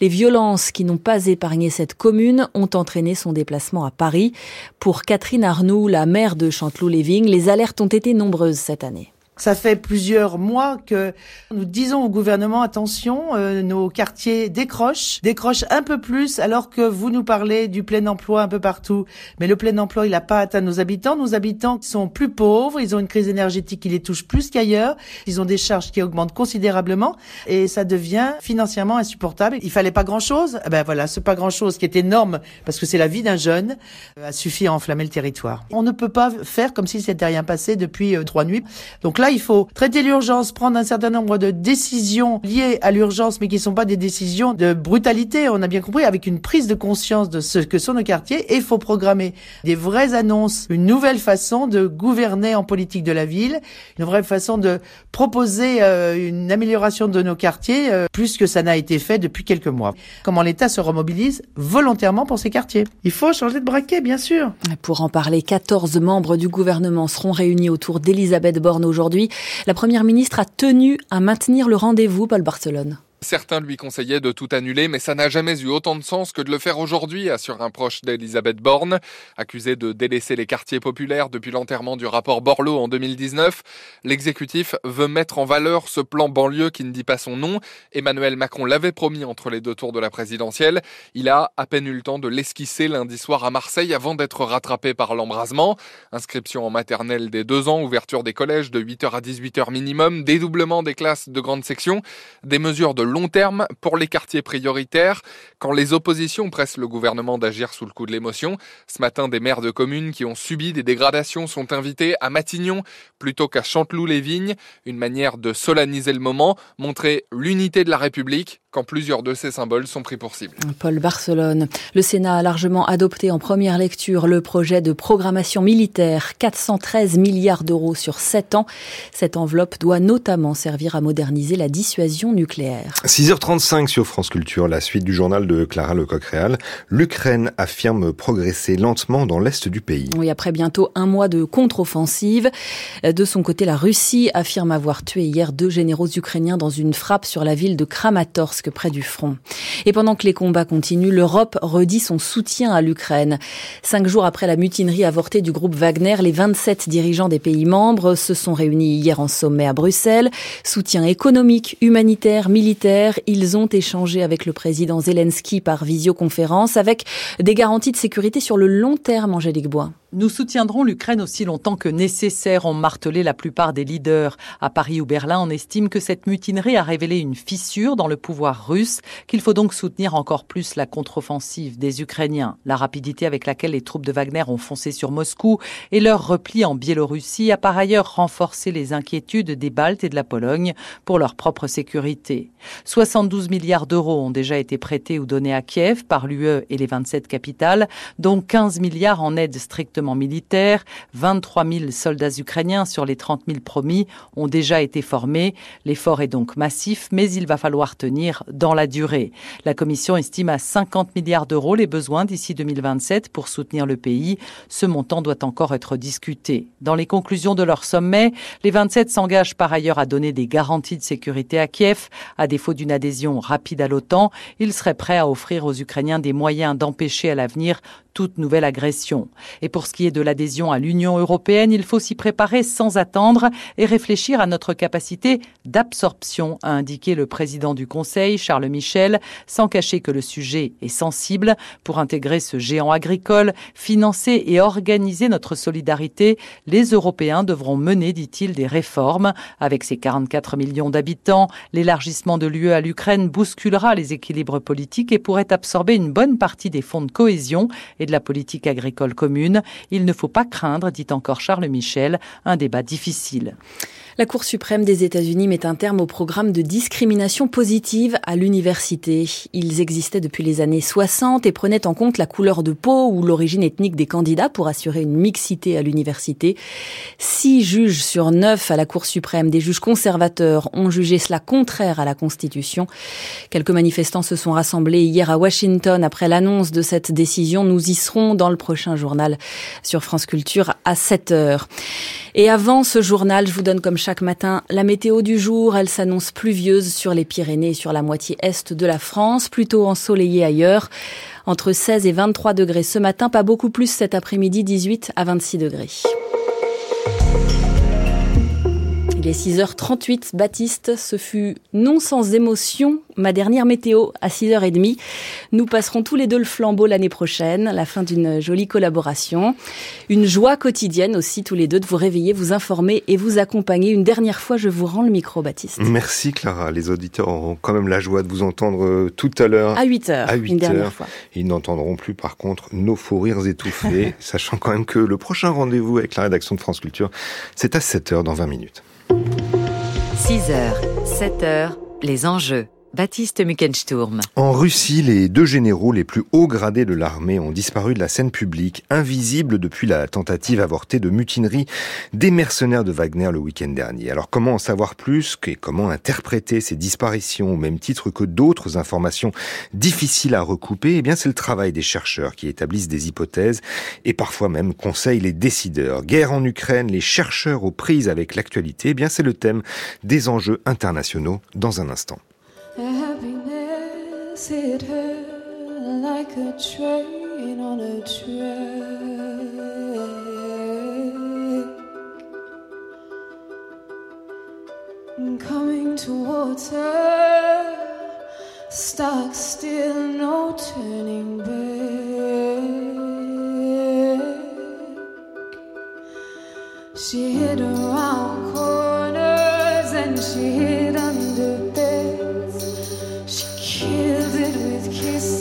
B: les violences qui n'ont pas épargné cette commune ont entraîné son déplacement à Paris. Pour Catherine Arnoux, la maire de Chanteloup-Léving, les alertes ont été nombreuses cette année.
Q: Ça fait plusieurs mois que nous disons au gouvernement attention, euh, nos quartiers décrochent, décrochent un peu plus alors que vous nous parlez du plein emploi un peu partout. Mais le plein emploi, il n'a pas atteint nos habitants. Nos habitants sont plus pauvres, ils ont une crise énergétique qui les touche plus qu'ailleurs, ils ont des charges qui augmentent considérablement et ça devient financièrement insupportable. Il fallait pas grand-chose. Eh ben voilà, ce pas grand-chose qui est énorme parce que c'est la vie d'un jeune euh, a suffi à enflammer le territoire. On ne peut pas faire comme si c'était rien passé depuis euh, trois nuits. Donc là, il faut traiter l'urgence, prendre un certain nombre de décisions liées à l'urgence, mais qui ne sont pas des décisions de brutalité, on a bien compris, avec une prise de conscience de ce que sont nos quartiers, et il faut programmer des vraies annonces, une nouvelle façon de gouverner en politique de la ville, une vraie façon de proposer euh, une amélioration de nos quartiers, euh, plus que ça n'a été fait depuis quelques mois. Comment l'État se remobilise volontairement pour ces quartiers. Il faut changer de braquet, bien sûr.
B: Pour en parler, 14 membres du gouvernement seront réunis autour d'Elisabeth Borne aujourd'hui. La Première ministre a tenu à maintenir le rendez-vous, Paul Barcelone.
R: Certains lui conseillaient de tout annuler, mais ça n'a jamais eu autant de sens que de le faire aujourd'hui, assure un proche d'Elisabeth Borne. Accusé de délaisser les quartiers populaires depuis l'enterrement du rapport Borloo en 2019, l'exécutif veut mettre en valeur ce plan banlieue qui ne dit pas son nom. Emmanuel Macron l'avait promis entre les deux tours de la présidentielle. Il a à peine eu le temps de l'esquisser lundi soir à Marseille avant d'être rattrapé par l'embrasement. Inscription en maternelle des deux ans, ouverture des collèges de 8h à 18h minimum, dédoublement des classes de grande section, des mesures de long terme pour les quartiers prioritaires. Quand les oppositions pressent le gouvernement d'agir sous le coup de l'émotion, ce matin, des maires de communes qui ont subi des dégradations sont invités à Matignon plutôt qu'à Chanteloup-les-Vignes. Une manière de solenniser le moment, montrer l'unité de la République quand plusieurs de ces symboles sont pris pour cible.
B: Paul Barcelone. Le Sénat a largement adopté en première lecture le projet de programmation militaire, 413 milliards d'euros sur 7 ans. Cette enveloppe doit notamment servir à moderniser la dissuasion nucléaire.
A: 6h35 sur France Culture, la suite du journal de Clara Lecoq-Réal. L'Ukraine affirme progresser lentement dans l'est du pays.
B: Oui, après bientôt un mois de contre-offensive. De son côté, la Russie affirme avoir tué hier deux généraux ukrainiens dans une frappe sur la ville de Kramatorsk près du front. Et pendant que les combats continuent, l'Europe redit son soutien à l'Ukraine. Cinq jours après la mutinerie avortée du groupe Wagner, les 27 dirigeants des pays membres se sont réunis hier en sommet à Bruxelles. Soutien économique, humanitaire, militaire. Ils ont échangé avec le président Zelensky par visioconférence avec des garanties de sécurité sur le long terme, Angélique Bois.
S: Nous soutiendrons l'Ukraine aussi longtemps que nécessaire, ont martelé la plupart des leaders. À Paris ou Berlin, on estime que cette mutinerie a révélé une fissure dans le pouvoir russe, qu'il faut donc soutenir encore plus la contre-offensive des Ukrainiens. La rapidité avec laquelle les troupes de Wagner ont foncé sur Moscou et leur repli en Biélorussie a par ailleurs renforcé les inquiétudes des Baltes et de la Pologne pour leur propre sécurité. 72 milliards d'euros ont déjà été prêtés ou donnés à Kiev par l'UE et les 27 capitales, dont 15 milliards en aide strictement militaire. 23 000 soldats ukrainiens sur les 30 000 promis ont déjà été formés. L'effort est donc massif, mais il va falloir tenir dans la durée. La Commission estime à 50 milliards d'euros les besoins d'ici 2027 pour soutenir le pays. Ce montant doit encore être discuté. Dans les conclusions de leur sommet, les 27 s'engagent par ailleurs à donner des garanties de sécurité à Kiev. À défaut d'une adhésion rapide à l'OTAN, ils seraient prêts à offrir aux Ukrainiens des moyens d'empêcher à l'avenir toute nouvelle agression. Et pour ce qui est de l'adhésion à l'Union européenne, il faut s'y préparer sans attendre et réfléchir à notre capacité d'absorption, a indiqué le président du Conseil, Charles Michel, sans cacher que le sujet est sensible. Pour intégrer ce géant agricole, financer et organiser notre solidarité, les Européens devront mener, dit-il, des réformes. Avec ses 44 millions d'habitants, l'élargissement de l'UE à l'Ukraine bousculera les équilibres politiques et pourrait absorber une bonne partie des fonds de cohésion et de la politique agricole commune. Il ne faut pas craindre, dit encore Charles Michel, un débat difficile.
B: La Cour suprême des États-Unis met un terme au programme de discrimination positive à l'université. Ils existaient depuis les années 60 et prenaient en compte la couleur de peau ou l'origine ethnique des candidats pour assurer une mixité à l'université. Six juges sur neuf à la Cour suprême, des juges conservateurs, ont jugé cela contraire à la Constitution. Quelques manifestants se sont rassemblés hier à Washington après l'annonce de cette décision. Nous y serons dans le prochain journal sur France Culture à 7 heures. Et avant ce journal, je vous donne comme chaque matin la météo du jour. Elle s'annonce pluvieuse sur les Pyrénées et sur la moitié est de la France, plutôt ensoleillée ailleurs. Entre 16 et 23 degrés ce matin, pas beaucoup plus cet après-midi, 18 à 26 degrés. Il est 6h38, Baptiste, ce fut non sans émotion ma dernière météo à 6h30. Nous passerons tous les deux le flambeau l'année prochaine, la fin d'une jolie collaboration. Une joie quotidienne aussi tous les deux de vous réveiller, vous informer et vous accompagner. Une dernière fois, je vous rends le micro, Baptiste.
A: Merci Clara. Les auditeurs auront quand même la joie de vous entendre euh, tout à l'heure.
B: À 8h,
A: à 8
B: une dernière fois.
A: Ils n'entendront plus par contre nos faux rires étouffés, sachant quand même que le prochain rendez-vous avec la rédaction de France Culture, c'est à 7h dans 20 minutes.
F: 6h, 7h, les enjeux. Baptiste Muckensturm.
A: En Russie, les deux généraux les plus hauts gradés de l'armée ont disparu de la scène publique, invisibles depuis la tentative avortée de mutinerie des mercenaires de Wagner le week-end dernier. Alors comment en savoir plus et comment interpréter ces disparitions au même titre que d'autres informations difficiles à recouper? Eh bien, c'est le travail des chercheurs qui établissent des hypothèses et parfois même conseillent les décideurs. Guerre en Ukraine, les chercheurs aux prises avec l'actualité, eh bien, c'est le thème des enjeux internationaux dans un instant.
T: Bus hit her like a train on a track. Coming towards her, stuck still, no turning back. She hid around corners and she hid under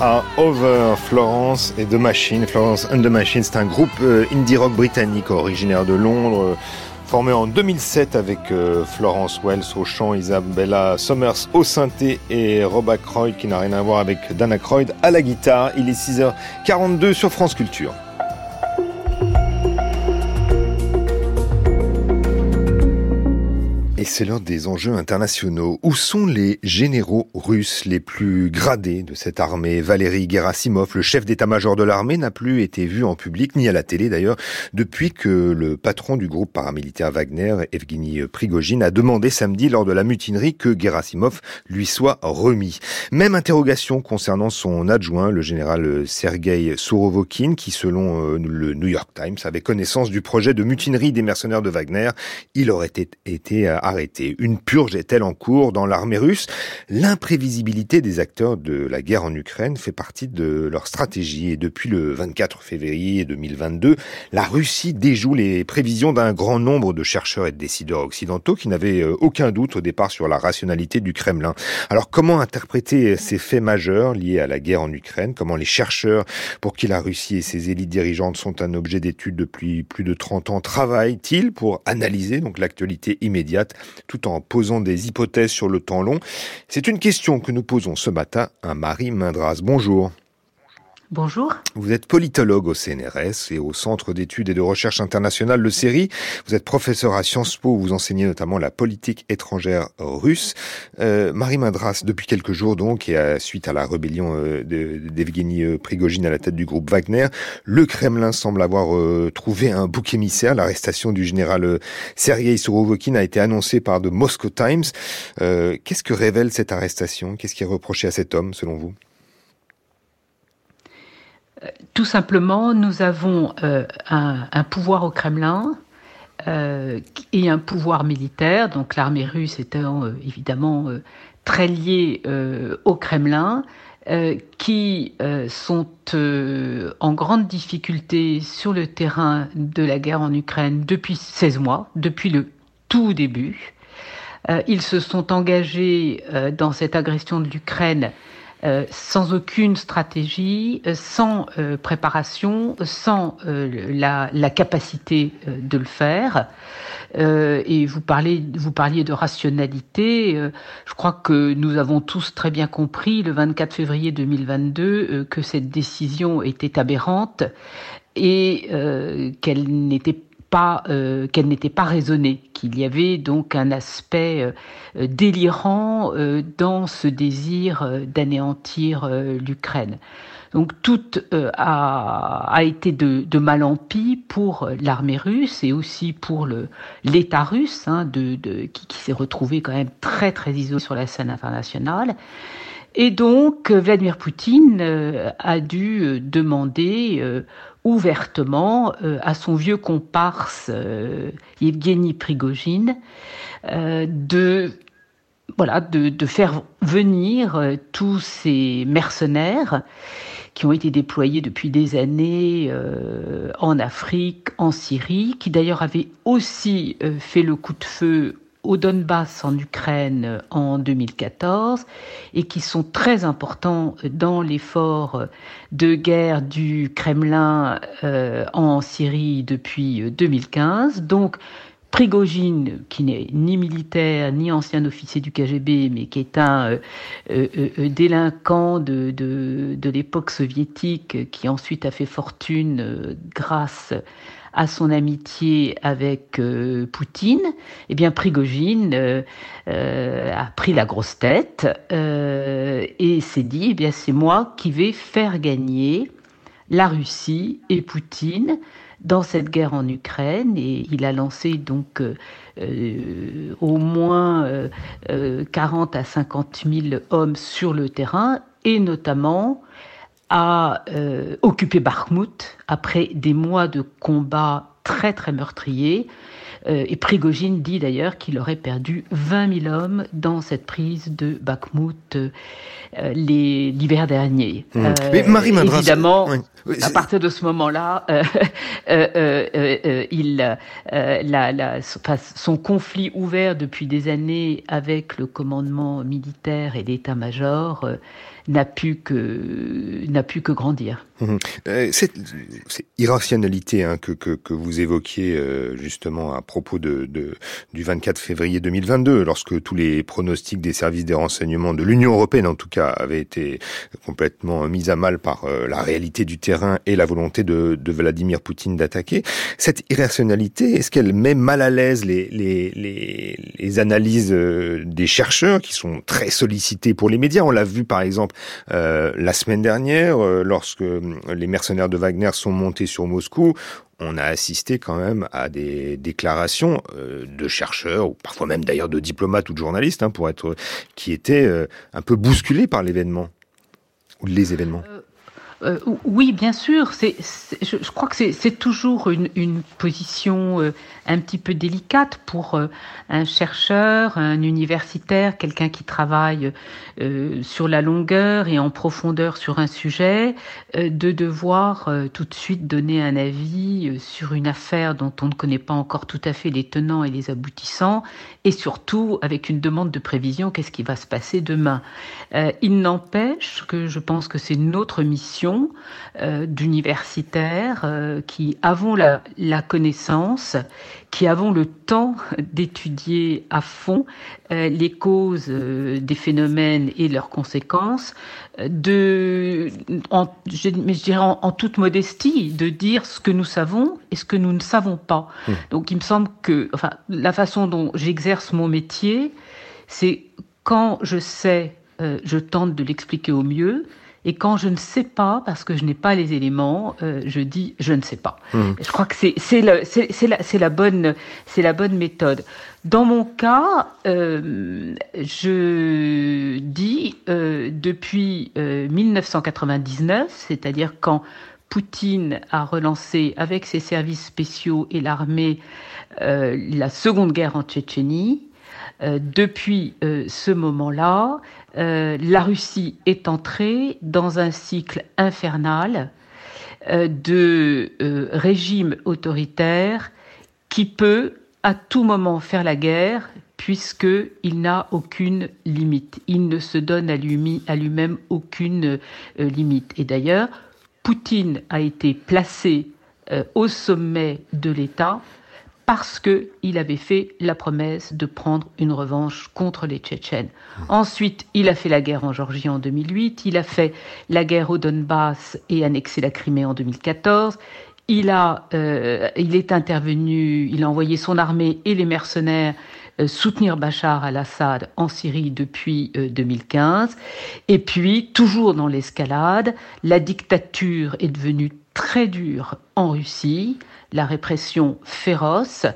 T: Are over.
A: Florence et The Machine. Florence and The Machine, c'est un groupe euh, indie rock britannique originaire de Londres. euh, Formé en 2007 avec euh, Florence Wells au chant, Isabella Summers au synthé et Rob Ackroyd qui n'a rien à voir avec Dan Aykroyd à la guitare. Il est 6h42 sur France Culture. C'est l'un des enjeux internationaux. Où sont les généraux russes les plus gradés de cette armée? Valéry Gerasimov, le chef d'état-major de l'armée, n'a plus été vu en public, ni à la télé d'ailleurs, depuis que le patron du groupe paramilitaire Wagner, Evgeny Prigogine, a demandé samedi lors de la mutinerie que Gerasimov lui soit remis. Même interrogation concernant son adjoint, le général Sergei Sourovokin, qui selon euh, le New York Times avait connaissance du projet de mutinerie des mercenaires de Wagner. Il aurait été, été arrêté. Une purge est-elle en cours dans l'armée russe? L'imprévisibilité des acteurs de la guerre en Ukraine fait partie de leur stratégie et depuis le 24 février 2022, la Russie déjoue les prévisions d'un grand nombre de chercheurs et de décideurs occidentaux qui n'avaient euh, aucun doute au départ sur la rationalité du Kremlin. Alors comment interpréter ces faits majeurs liés à la guerre en Ukraine? Comment les chercheurs pour qui la Russie et ses élites dirigeantes sont un objet d'étude depuis plus de 30 ans travaillent-ils pour analyser donc l'actualité immédiate tout en posant des hypothèses sur le temps long C'est une question que nous posons ce matin à Marie Mindras. Bonjour.
U: Bonjour.
A: Vous êtes politologue au CNRS et au Centre d'études et de recherche internationale, le CERI. Vous êtes professeur à Sciences Po, vous enseignez notamment la politique étrangère russe. Euh, Marie Madras, depuis quelques jours donc, et à, suite à la rébellion euh, d'Evgeny euh, Prigogine à la tête du groupe Wagner, le Kremlin semble avoir euh, trouvé un bouc émissaire. L'arrestation du général euh, Sergei Sourovokin a été annoncée par The Moscow Times. Qu'est-ce que révèle cette arrestation? Qu'est-ce qui est reproché à cet homme, selon vous?
U: Tout simplement, nous avons euh, un, pouvoir au Kremlin euh, et un pouvoir militaire, donc l'armée russe étant euh, évidemment très liée au Kremlin, qui sont en grande difficulté sur le terrain de la guerre en Ukraine depuis 16 mois, depuis le tout début. ils se sont engagés dans cette agression de l'Ukraine euh, sans aucune stratégie, euh, sans euh, préparation, sans la, capacité de le faire. et vous parlez, vous parliez de rationalité. je crois que nous avons tous très bien compris le 24 février 2022 que cette décision était aberrante et qu'elle n'était pas euh, qu'elle n'était pas raisonnée, qu'il y avait donc un aspect euh, délirant euh, dans ce désir d'anéantir l'Ukraine. Donc tout a, a, été de, mal en pis pour l'armée russe et aussi pour l'État russe, hein, qui, qui s'est retrouvé quand même très très isolé sur la scène internationale. Et donc Vladimir Poutine a dû demander ouvertement euh, à son vieux comparse euh, Evgeny Prigogine euh, de de, faire venir euh, tous ces mercenaires qui ont été déployés depuis des années en Afrique, en Syrie, qui d'ailleurs avaient aussi fait le coup de feu au Donbass en Ukraine en 2014 et qui sont très importants dans l'effort de guerre du Kremlin euh, en Syrie depuis 2015. Donc, Prigogine, qui n'est ni militaire ni ancien officier du KGB, mais qui est un euh, euh, délinquant de, l'époque soviétique, qui ensuite a fait fortune grâce son amitié avec euh, Poutine, eh bien Prigogine euh, euh, a pris la grosse tête et s'est dit, eh bien c'est moi qui vais faire gagner la Russie et Poutine dans cette guerre en Ukraine. Et il a lancé donc au moins euh, 40 à 50 000 hommes sur le terrain et notamment a euh, occupé Bakhmut après des mois de combats très très meurtriers. Euh, et Prigogine dit d'ailleurs qu'il aurait perdu 20 000 hommes dans cette prise de Bakhmut euh, l'hiver dernier.
A: Mmh. Mais Marie Madras,
U: évidemment, oui. à partir de ce moment-là, il, la, la, son conflit ouvert depuis des années avec le commandement militaire et l'état-major n'a pu que n'a pu que grandir.
A: Mmh. Euh, cette, irrationalité hein, que, que, que, vous évoquiez euh, justement à propos de, de, du 24 février 2022, lorsque tous les pronostics des services des renseignements de l'Union européenne, en tout cas, avaient été complètement mis à mal par euh, la réalité du terrain et la volonté de, de Vladimir Poutine d'attaquer. Cette irrationalité, est-ce qu'elle met mal à l'aise les, les, les, les analyses euh, des chercheurs qui sont très sollicités pour les médias? On l'a vu par exemple euh, la semaine dernière, euh, lorsque les mercenaires de Wagner sont montés sur Moscou, on a assisté quand même à des déclarations euh, de chercheurs, ou parfois même d'ailleurs de diplomates ou de journalistes, hein, pour être, qui étaient euh, un peu bousculés par l'événement ou les événements.
U: Euh, euh, oui, bien sûr. Je, crois que c'est toujours une, position euh, un petit peu délicate pour euh, un chercheur, un universitaire, quelqu'un qui travaille euh, sur la longueur et en profondeur sur un sujet, euh, de devoir tout de suite donner un avis sur une affaire dont on ne connaît pas encore tout à fait les tenants et les aboutissants, et surtout avec une demande de prévision, qu'est-ce qui va se passer demain. il n'empêche que je pense que c'est notre mission euh, d'universitaires euh, qui avons la, la, connaissance, qui avons le temps d'étudier à fond euh, les causes euh, des phénomènes et leurs conséquences, de, en, je, mais je dirais en, en, toute modestie, de dire ce que nous savons et ce que nous ne savons pas. Mmh. Donc il me semble que enfin, la façon dont j'exerce mon métier, c'est quand je sais, euh, je tente de l'expliquer au mieux. Et quand je ne sais pas, parce que je n'ai pas les éléments, euh, je dis je ne sais pas. Mmh. Je crois que c'est la, la, bonne, la bonne méthode. Dans mon cas, euh, je dis euh, depuis 1999, c'est-à-dire quand Poutine a relancé avec ses services spéciaux et l'armée la seconde guerre en Tchétchénie, depuis ce moment-là, euh, la Russie est entrée dans un cycle infernal de régime autoritaire qui peut à tout moment faire la guerre puisqu'il n'a aucune limite. Il ne se donne à lui-même aucune limite. Et d'ailleurs, Poutine a été placé au sommet de l'État parce qu'il avait fait la promesse de prendre une revanche contre les Tchétchènes. Ensuite, il a fait la guerre en Géorgie en 2008, il a fait la guerre au Donbass et annexé la Crimée en 2014. Il, a, euh, il est intervenu, il a envoyé son armée et les mercenaires euh, soutenir Bachar al-Assad en Syrie depuis euh, 2015. Et puis, toujours dans l'escalade, la dictature est devenue très dure en Russie la répression féroce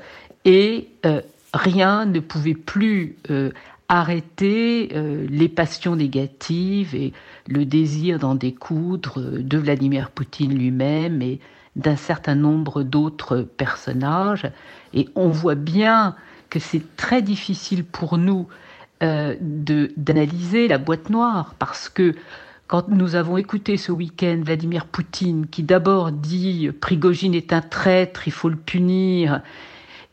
U: et euh, rien ne pouvait plus euh, arrêter euh, les passions négatives et le désir d'en découdre de Vladimir Poutine lui-même et d'un certain nombre d'autres personnages. Et on voit bien que c'est très difficile pour nous d'analyser la boîte noire parce que quand nous avons écouté ce week-end Vladimir Poutine, qui d'abord dit Prigogine est un traître, il faut le punir,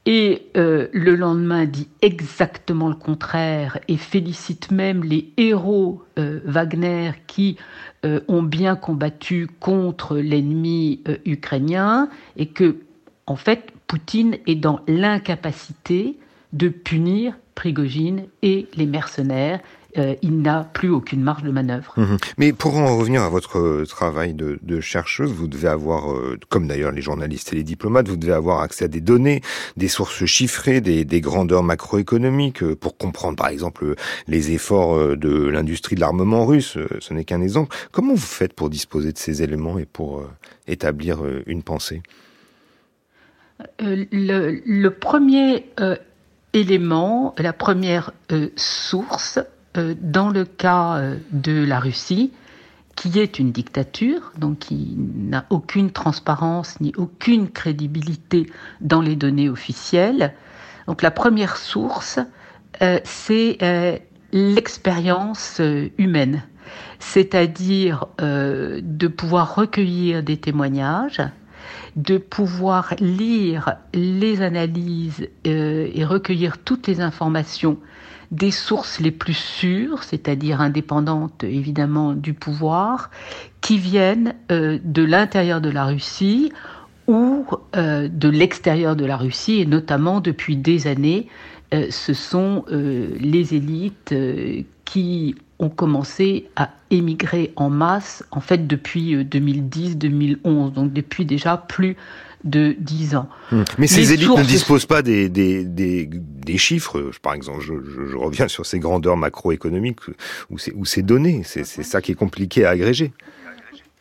U: et euh, le lendemain dit exactement le contraire et félicite même les héros euh, Wagner qui euh, ont bien combattu contre l'ennemi ukrainien, et que, en fait, Poutine est dans l'incapacité de punir Prigogine et les mercenaires euh, il n'a plus aucune marge de manœuvre.
A: Mmh. Mais pour en revenir à votre euh, travail de, de chercheuse, vous devez avoir, euh, comme d'ailleurs les journalistes et les diplomates, vous devez avoir accès à des données, des sources chiffrées, des, des grandeurs macroéconomiques pour comprendre par exemple les efforts de l'industrie de l'armement russe. Ce n'est qu'un exemple. Comment vous faites pour disposer de ces éléments et pour établir une pensée?
U: Le, le, premier élément, la première source, dans le cas euh, de la Russie, qui est une dictature, donc qui n'a aucune transparence ni aucune crédibilité dans les données officielles. Donc la première source, euh, c'est euh, l'expérience euh, humaine, c'est-à-dire euh, de pouvoir recueillir des témoignages, de pouvoir lire les analyses et recueillir toutes les informations des sources les plus sûres, c'est-à-dire indépendantes évidemment du pouvoir, qui viennent euh, de l'intérieur de la Russie ou euh, de l'extérieur de la Russie, et notamment depuis des années, euh, ce sont les élites qui ont commencé à émigrer en masse, en fait depuis 2010-2011, donc depuis déjà plus de 10 ans.
A: Mmh. Mais ces les élites sources... ne disposent pas des, des, des, des chiffres. Par exemple, je, je, je, reviens sur ces grandeurs macroéconomiques ou ces, ou ces données. C'est ça qui est compliqué à agréger.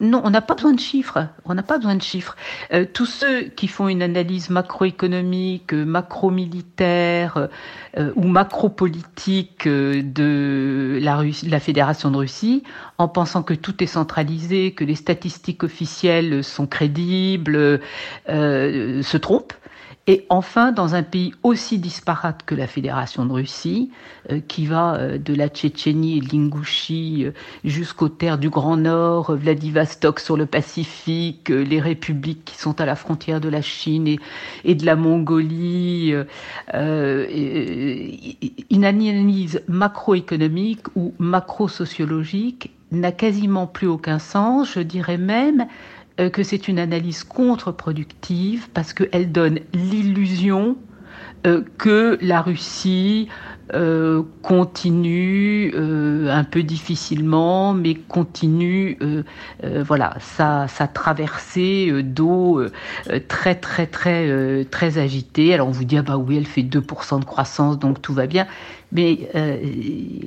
U: Non, on n'a pas besoin de chiffres. On n'a pas besoin de chiffres. Euh, tous ceux qui font une analyse macroéconomique, macro-militaire euh, ou macro-politique euh, de la, Russie, la Fédération de Russie, en pensant que tout est centralisé, que les statistiques officielles sont crédibles, euh, se trompent. Et enfin, dans un pays aussi disparate que la Fédération de Russie, euh, qui va euh, de la Tchétchénie et l'Ingouchie euh, jusqu'aux terres du Grand Nord, Vladivostok sur le Pacifique, les républiques qui sont à la frontière de la Chine et, de la Mongolie, une analyse macroéconomique ou macro-sociologique n'a quasiment plus aucun sens. Je dirais même que c'est une analyse contre-productive parce qu'elle donne l'illusion euh, que la Russie euh, continue euh, un peu difficilement, mais continue euh, euh, voilà sa, sa traversée euh, d'eau euh, très très très euh, très agitée. Alors on vous dit ah bah oui elle fait 2% de croissance donc tout va bien, mais euh,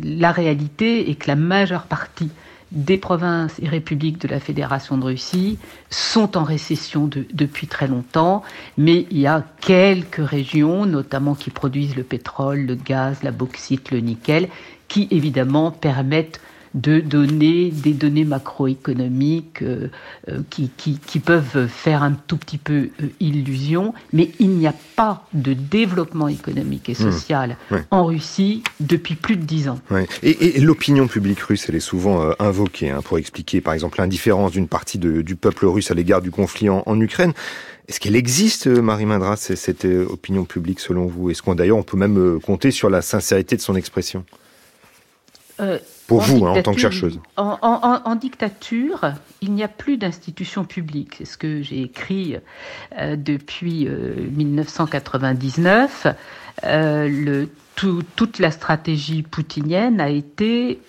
U: la réalité est que la majeure partie des provinces et républiques de la Fédération de Russie sont en récession de- depuis très longtemps, mais il y a quelques régions, notamment qui produisent le pétrole, le gaz, la bauxite, le nickel, qui évidemment permettent de donner des données macroéconomiques euh, euh, qui, qui, qui peuvent faire un tout petit peu euh, illusion, mais il n'y a pas de développement économique et
A: Mmh.
U: social
A: Ouais.
U: en Russie depuis plus de dix ans.
A: Ouais. Et, et l'opinion publique russe, elle est souvent euh, invoquée hein, pour expliquer, par exemple, l'indifférence d'une partie de- du peuple russe à l'égard du conflit en, en Ukraine. Est-ce qu'elle existe, Marie Mindra, c'est- cette opinion publique, selon vous? Est-ce qu'on d'ailleurs on peut même compter sur la sincérité de son expression?
U: Euh,
A: Pour
U: en
A: vous, hein, en tant que
U: dictature,
A: chercheuse.
U: En, en- en- en dictature, il n'y a plus d'institutions publiques. C'est ce que j'ai écrit euh, depuis euh, 1999. Euh, le, tout- toute la stratégie poutinienne a été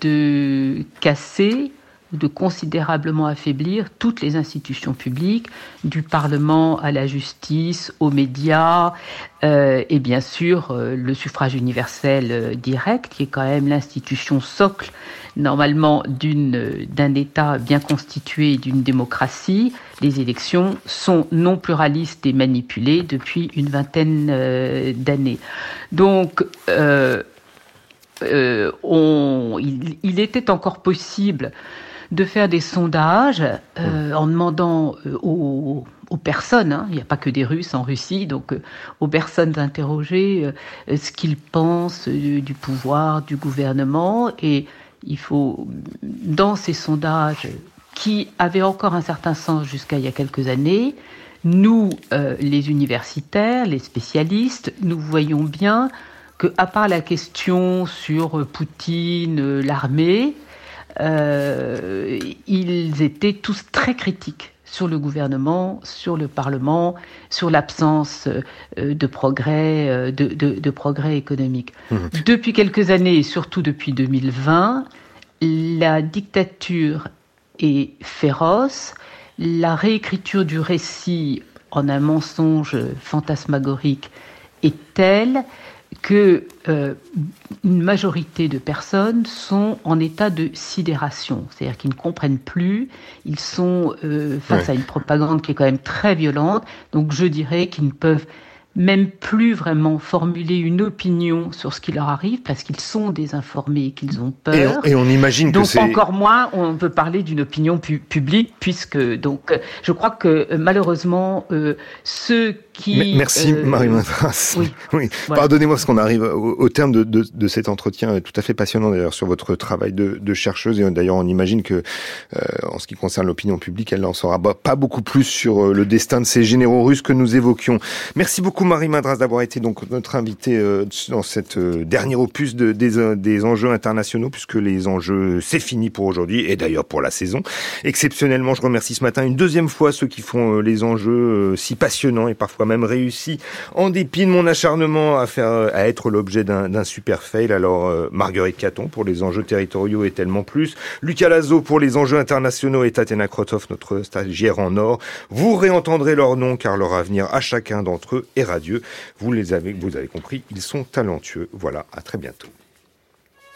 U: de casser de considérablement affaiblir toutes les institutions publiques, du Parlement à la justice, aux médias, euh, et bien sûr euh, le suffrage universel euh, direct, qui est quand même l'institution socle normalement d'un État bien constitué et d'une démocratie. Les élections sont non pluralistes et manipulées depuis une vingtaine d'années. Donc on, il, il était encore possible de faire des sondages euh, en demandant euh, aux, aux personnes, hein, il n'y a pas que des Russes en Russie, donc euh, aux personnes interrogées euh, ce qu'ils pensent du pouvoir, du gouvernement, et il faut, dans ces sondages qui avaient encore un certain sens jusqu'à il y a quelques années, nous, les universitaires, les spécialistes, nous voyons bien que, à part la question sur Poutine, l'armée, euh, ils étaient tous très critiques sur le gouvernement, sur le Parlement, sur l'absence euh, de progrès, euh, de, de- de progrès économique. Depuis quelques années, et surtout depuis 2020, la dictature est féroce, la réécriture du récit en un mensonge fantasmagorique est telle que euh, une majorité de personnes sont en état de sidération, c'est-à-dire qu'ils ne comprennent plus, ils sont euh, face
A: Ouais.
U: à une propagande qui est quand même très violente, donc je dirais qu'ils ne peuvent même plus vraiment formuler une opinion sur ce qui leur arrive parce qu'ils sont désinformés, qu'ils ont peur.
A: Et on, et on imagine que
U: Donc
A: c'est...
U: encore moins, on peut parler d'une opinion pu- publique, puisque donc euh, je crois que euh, malheureusement euh, ceux qui
A: Merci
U: euh,
A: Marie Mindras.
U: oui.
A: Oui.
U: Voilà.
A: Pardonnez-moi parce qu'on arrive au, au terme de, de, de cet entretien tout à fait passionnant d'ailleurs sur votre travail de, de chercheuse et d'ailleurs on imagine que euh, en ce qui concerne l'opinion publique, elle n'en saura pas beaucoup plus sur le destin de ces généraux russes que nous évoquions. Merci beaucoup Marie Mindras d'avoir été donc notre invitée euh, dans cette euh, dernier opus de, des, euh, des enjeux internationaux puisque les enjeux c'est fini pour aujourd'hui et d'ailleurs pour la saison. Exceptionnellement, je remercie ce matin une deuxième fois ceux qui font les enjeux si passionnants et parfois même réussis en dépit de mon acharnement à faire à être l'objet d'un super fail. Alors Marguerite Caton pour les enjeux territoriaux et tellement plus, Lucas Lazo pour les enjeux internationaux et Tatiana Krotov notre stagiaire en or. Vous réentendrez leurs noms car leur avenir à chacun d'entre eux est radieux. Vous les avez vous avez compris, ils sont talentueux. Voilà, à très bientôt.